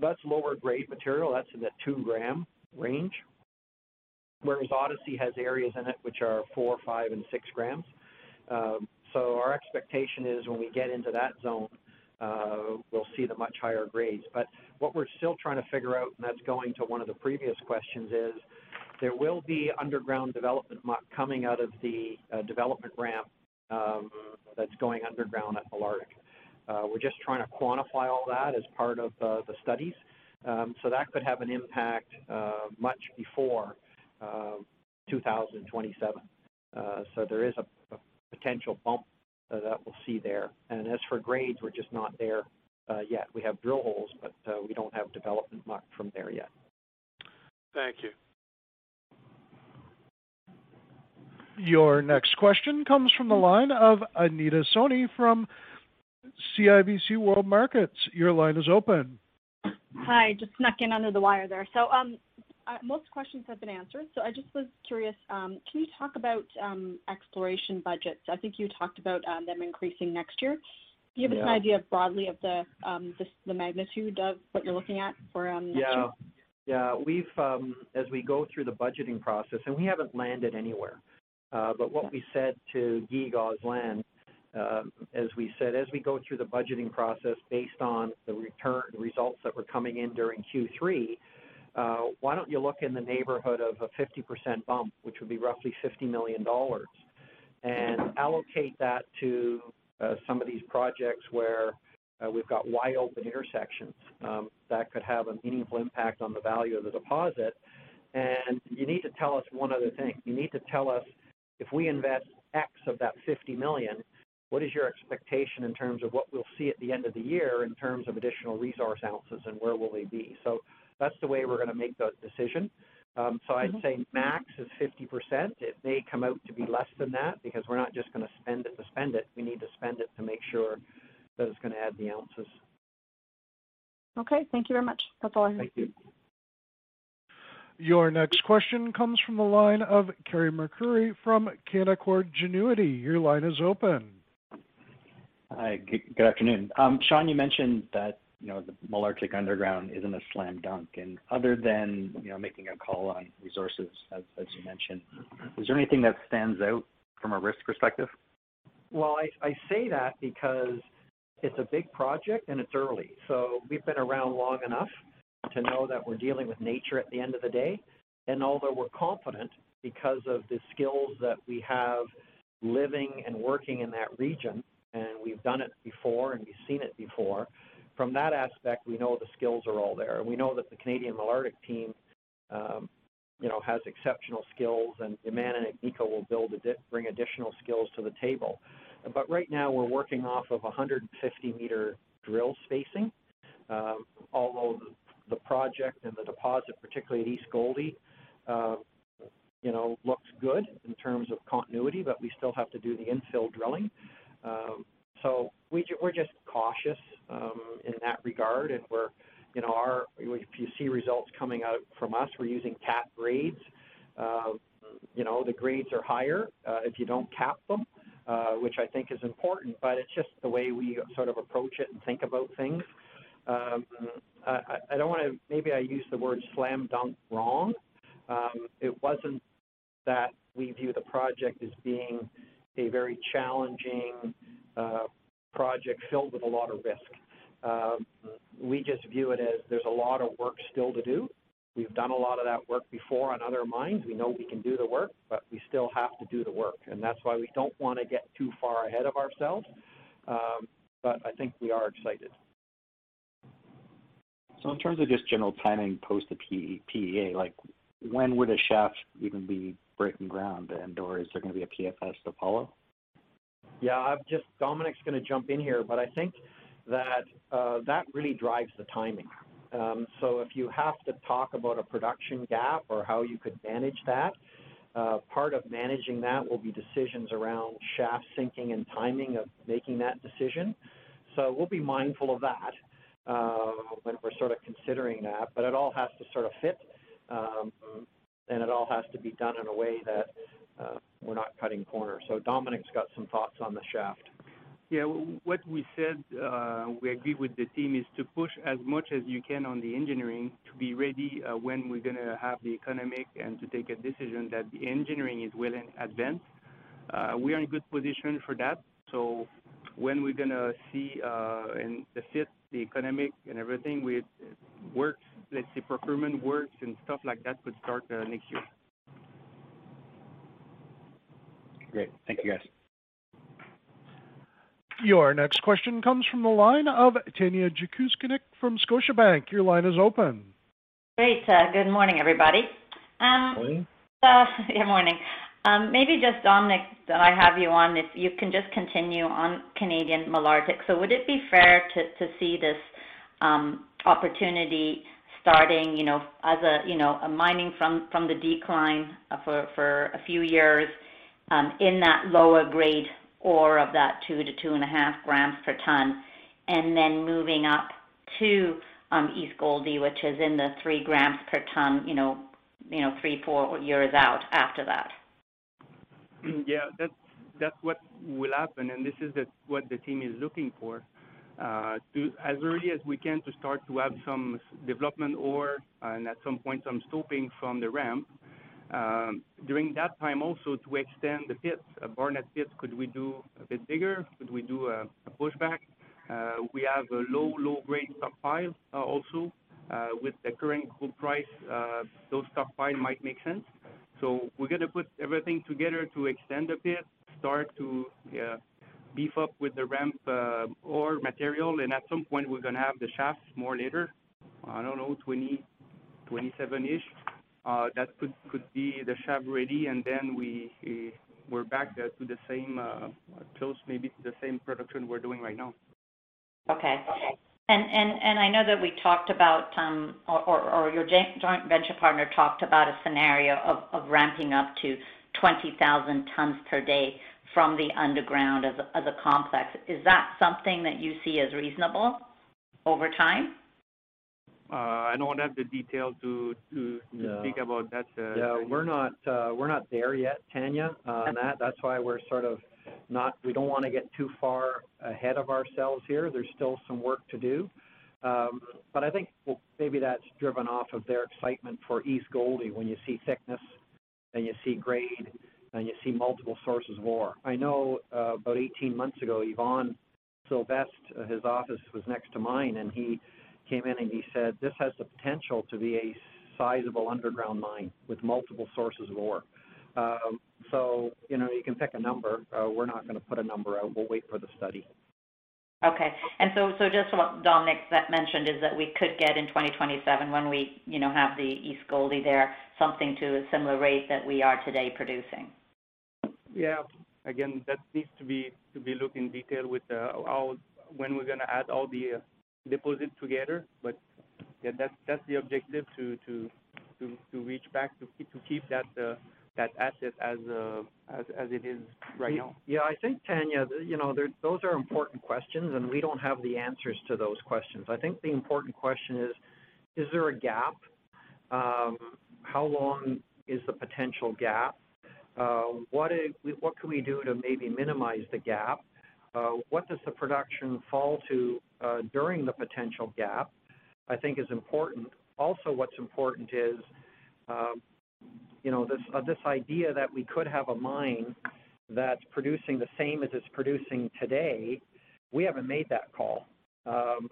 That's lower grade material. That's in the two gram range, whereas Odyssey has areas in it which are four, five, and six grams. Um, so our expectation is when we get into that zone, uh, we'll see the much higher grades. But what we're still trying to figure out, and that's going to one of the previous questions, is there will be underground development coming out of the uh, development ramp um, that's going underground at Malartic. Uh, we're just trying to quantify all that as part of uh, the studies. Um, so that could have an impact uh, much before uh, 2027. Uh, so there is a, a potential bump that we'll see there. And as for grades, we're just not there yet. We have drill holes, but we don't have development muck from there yet. Thank you. Your next question comes from the line of Anita Soni from CIBC World Markets. Your line is open. Hi, just snuck in under the wire there. So, um, uh, most questions have been answered. So, I just was curious. Um, can you talk about um, exploration budgets? I think you talked about um, them increasing next year. Can you give us an idea broadly of the um, the, the magnitude of what you're looking at for um, next yeah. year? Yeah, we've um, as we go through the budgeting process, and we haven't landed anywhere. Uh, but what we said to Guy Gosselin um, as we said, as we go through the budgeting process based on the return results that were coming in during Q3, uh, why don't you look in the neighborhood of a 50% bump, which would be roughly $50 million, and allocate that to uh, some of these projects where uh, we've got wide open intersections um, that could have a meaningful impact on the value of the deposit. And you need to tell us one other thing. You need to tell us if we invest X of that 50 million, what is your expectation in terms of what we'll see at the end of the year in terms of additional resource ounces and where will they be? So that's the way we're going to make the decision. Um, so I'd mm-hmm. say max is 50%. It may come out to be less than that because we're not just going to spend it to spend it. We need to spend it to make sure that it's going to add the ounces. Okay, thank you very much. That's all I have. Thank you. Your next question comes from the line of Carey MacRury from Canaccord Genuity. Your line is open. Hi, good afternoon. Um, Sean, you mentioned that, you know, the Malartic Underground isn't a slam dunk, and other than, you know, making a call on resources, as as you mentioned, is there anything that stands out from a risk perspective? Well, I say that because it's a big project and it's early. So We've been around long enough to know that we're dealing with nature at the end of the day. And although we're confident because of the skills that we have living and working in that region, and we've done it before and we've seen it before. From that aspect, we know the skills are all there, and we know that the Canadian Malartic team, um, you know, has exceptional skills, and Yamana and Agnico will bring additional skills to the table. But right now, we're working off of 150 meter drill spacing. Um, although the project and the deposit, particularly at East Gouldie, uh, you know, looks good in terms of continuity, but we still have to do the infill drilling. Um, so we, we're just cautious um, in that regard, and we're, you know, our if you see results coming out from us, we're using cap grades. Uh, you know, the grades are higher uh, if you don't cap them, uh, which I think is important. But it's just the way we sort of approach it and think about things. Um, I, I don't want to. Maybe I use the word slam dunk wrong. Um, it wasn't that we view the project as being a very challenging uh, project filled with a lot of risk. Um, we just view it as there's a lot of work still to do. We've done a lot of that work before on other mines. We know we can do the work, but we still have to do the work. And that's why we don't want to get too far ahead of ourselves. Um, but I think we are excited. So in terms of just general timing post the PEA, like when would a shaft even be breaking ground, and or is there going to be a PFS to follow? Yeah, I'm just Dominique's going to jump in here, but I think that uh, that really drives the timing. Um, so if you have to talk about a production gap or how you could manage that, uh, part of managing that will be decisions around shaft sinking and timing of making that decision. So we'll be mindful of that uh, when we're sort of considering that, but it all has to sort of fit. Um, and it all has to be done in a way that uh, we're not cutting corners. So Dominique's got some thoughts on the shaft. Yeah, what we said, uh, we agree with the team, is to push as much as you can on the engineering to be ready uh, when we're going to have the economic and to take a decision that the engineering is well in advance. Uh, we are in good position for that. So when we're going to see uh, and the fit, the economic and everything, we works let's say, procurement works and stuff like that could start uh, next year. Great. Thank you, guys. Your next question comes from the line of Tanya Jakusconek from Scotiabank. Your line is open. Great. Uh, good morning, everybody. Um, morning. Uh, good morning. Um, maybe just Dominique, that I have you on, if you can just continue on Canadian Malartic. So would it be fair to, to see this um, opportunity starting, you know, as a, you know, a mining from from the decline uh, for for a few years in that lower grade ore of that two to two and a half grams per ton, and then moving up to um, East Gouldie, which is in the three grams per ton, you know, you know, three four years out after that. Yeah, that's that's what will happen, and this is what the team is looking for. Uh, to as early as we can to start to have some development ore and at some point some stoping from the ramp. Um, during that time also to extend the pits, a Barnat pit, could we do a bit bigger? Could we do a, pushback? Uh, we have a low, low grade stockpile uh, also. Uh, with the current gold price, uh, those stockpile might make sense. So we're going to put everything together to extend the pit, start to uh, beef up with the ramp uh, ore material, and at some point we're going to have the shafts more later. I don't know, 20, 27-ish. Uh, that could could be the ready, and then we, we we're back uh, to the same uh, close maybe to the same production we're doing right now. Okay. And and I know that we talked about, um, or, or, your joint venture partner talked about a scenario of, of ramping up to 20,000 tons per day from the underground as a complex. Is that something that you see as reasonable over time? Uh, I don't have the detail to to, to Yeah. speak about that. Uh, Yeah, we're not uh, we're not there yet, Tanya, uh, on that. That's why we're sort of not. We don't want to get too far ahead of ourselves here. There's still some work to do, um, but I think well, maybe that's driven off of their excitement for East Gouldie when you see thickness and you see grade and you see multiple sources of ore. I know uh, about 18 months ago, Yvon Sylvestre, uh, his office was next to mine, and he came in and he said, this has the potential to be a sizable underground mine with multiple sources of ore. Um, so, you know, you can pick a number. Uh, we're not going to put a number out. We'll wait for the study. Okay. And so, so just what Dominique that mentioned is that we could get in 2027 when we, you know, have the East Gouldie there, something to a similar rate that we are today producing. Yeah. Again, that needs to be to be looked in detail with uh, all when we're gonna add all the uh, deposits together. But yeah, that's that's the objective to to to, to reach back to keep to keep that uh, that asset as uh, as as it is right now. Yeah, I think Tanya, you know, those are important questions, and we don't have the answers to those questions. I think the important question is: Is there a gap? Um, how long is the potential gap? Uh, what what can we do to maybe minimize the gap? Uh, what does the production fall to uh, during the potential gap? I think is important. Also, what's important is, um, you know, this uh, this idea that we could have a mine that's producing the same as it's producing today. We haven't made that call, um,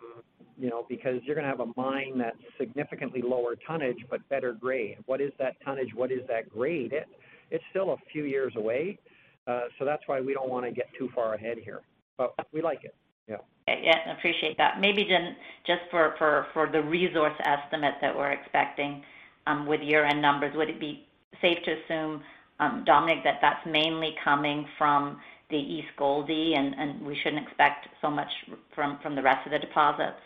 you know, because you're going to have a mine that's significantly lower tonnage but better grade. What is that tonnage? What is that grade? It it's still a few years away, so that's why we don't want to get too far ahead here. But we like it. Yeah. Yeah, I appreciate that. Maybe then just for, for, for the resource estimate that we're expecting um, with year-end numbers, would it be safe to assume, um, Dominique, that that's mainly coming from the East Gouldie and, and we shouldn't expect so much from, from the rest of the deposits?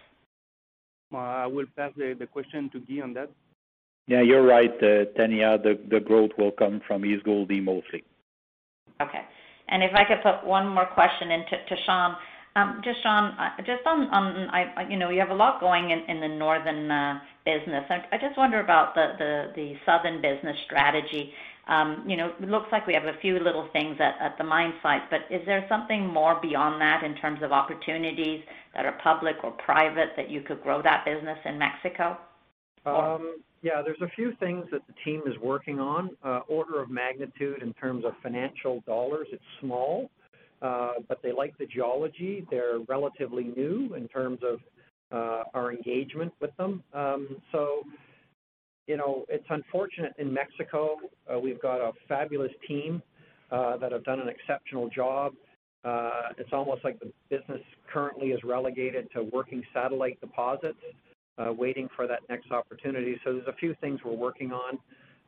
Uh, I will pass the, the question to Guy on that. Yeah, you're right, uh, Tanya. The the growth will come from East Gouldie mostly. Okay. And if I could put one more question into to Sean. Um, just Sean, uh, just on, on I, you know, you have a lot going in, in the northern uh, business. I, I just wonder about the, the, the southern business strategy. Um, you know, it looks like we have a few little things at, at the mine site, but is there something more beyond that in terms of opportunities that are public or private that you could grow that business in Mexico? Um, yeah, there's a few things that the team is working on. Uh, order of magnitude in terms of financial dollars, it's small, uh, but they like the geology. They're relatively new in terms of uh, our engagement with them. Um, so, you know, it's unfortunate in Mexico. Uh, we've got a fabulous team uh, that have done an exceptional job. Uh, it's almost like the business currently is relegated to working satellite deposits uh, waiting for that next opportunity. So there's a few things we're working on.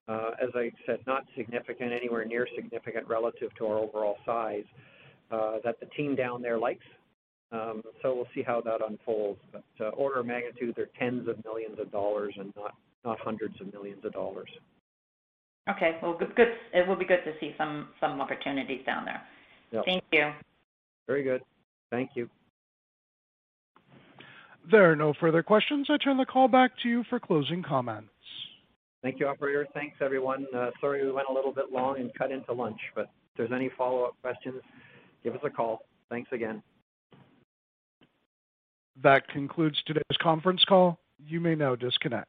Uh, as I said, not significant, anywhere near significant relative to our overall size, uh, that the team down there likes. Um, so we'll see how that unfolds. But uh, order of magnitude, they're tens of millions of dollars and not not hundreds of millions of dollars. Okay, well, good, good. It will be good to see some some opportunities down there. Yep. Thank you. Very good. Thank you. There are no further questions. I turn the call back to you for closing comments. Thank you, operator. Thanks, everyone. Uh, sorry we went a little bit long and cut into lunch, but if there's any follow-up questions, give us a call. Thanks again. That concludes today's conference call. You may now disconnect.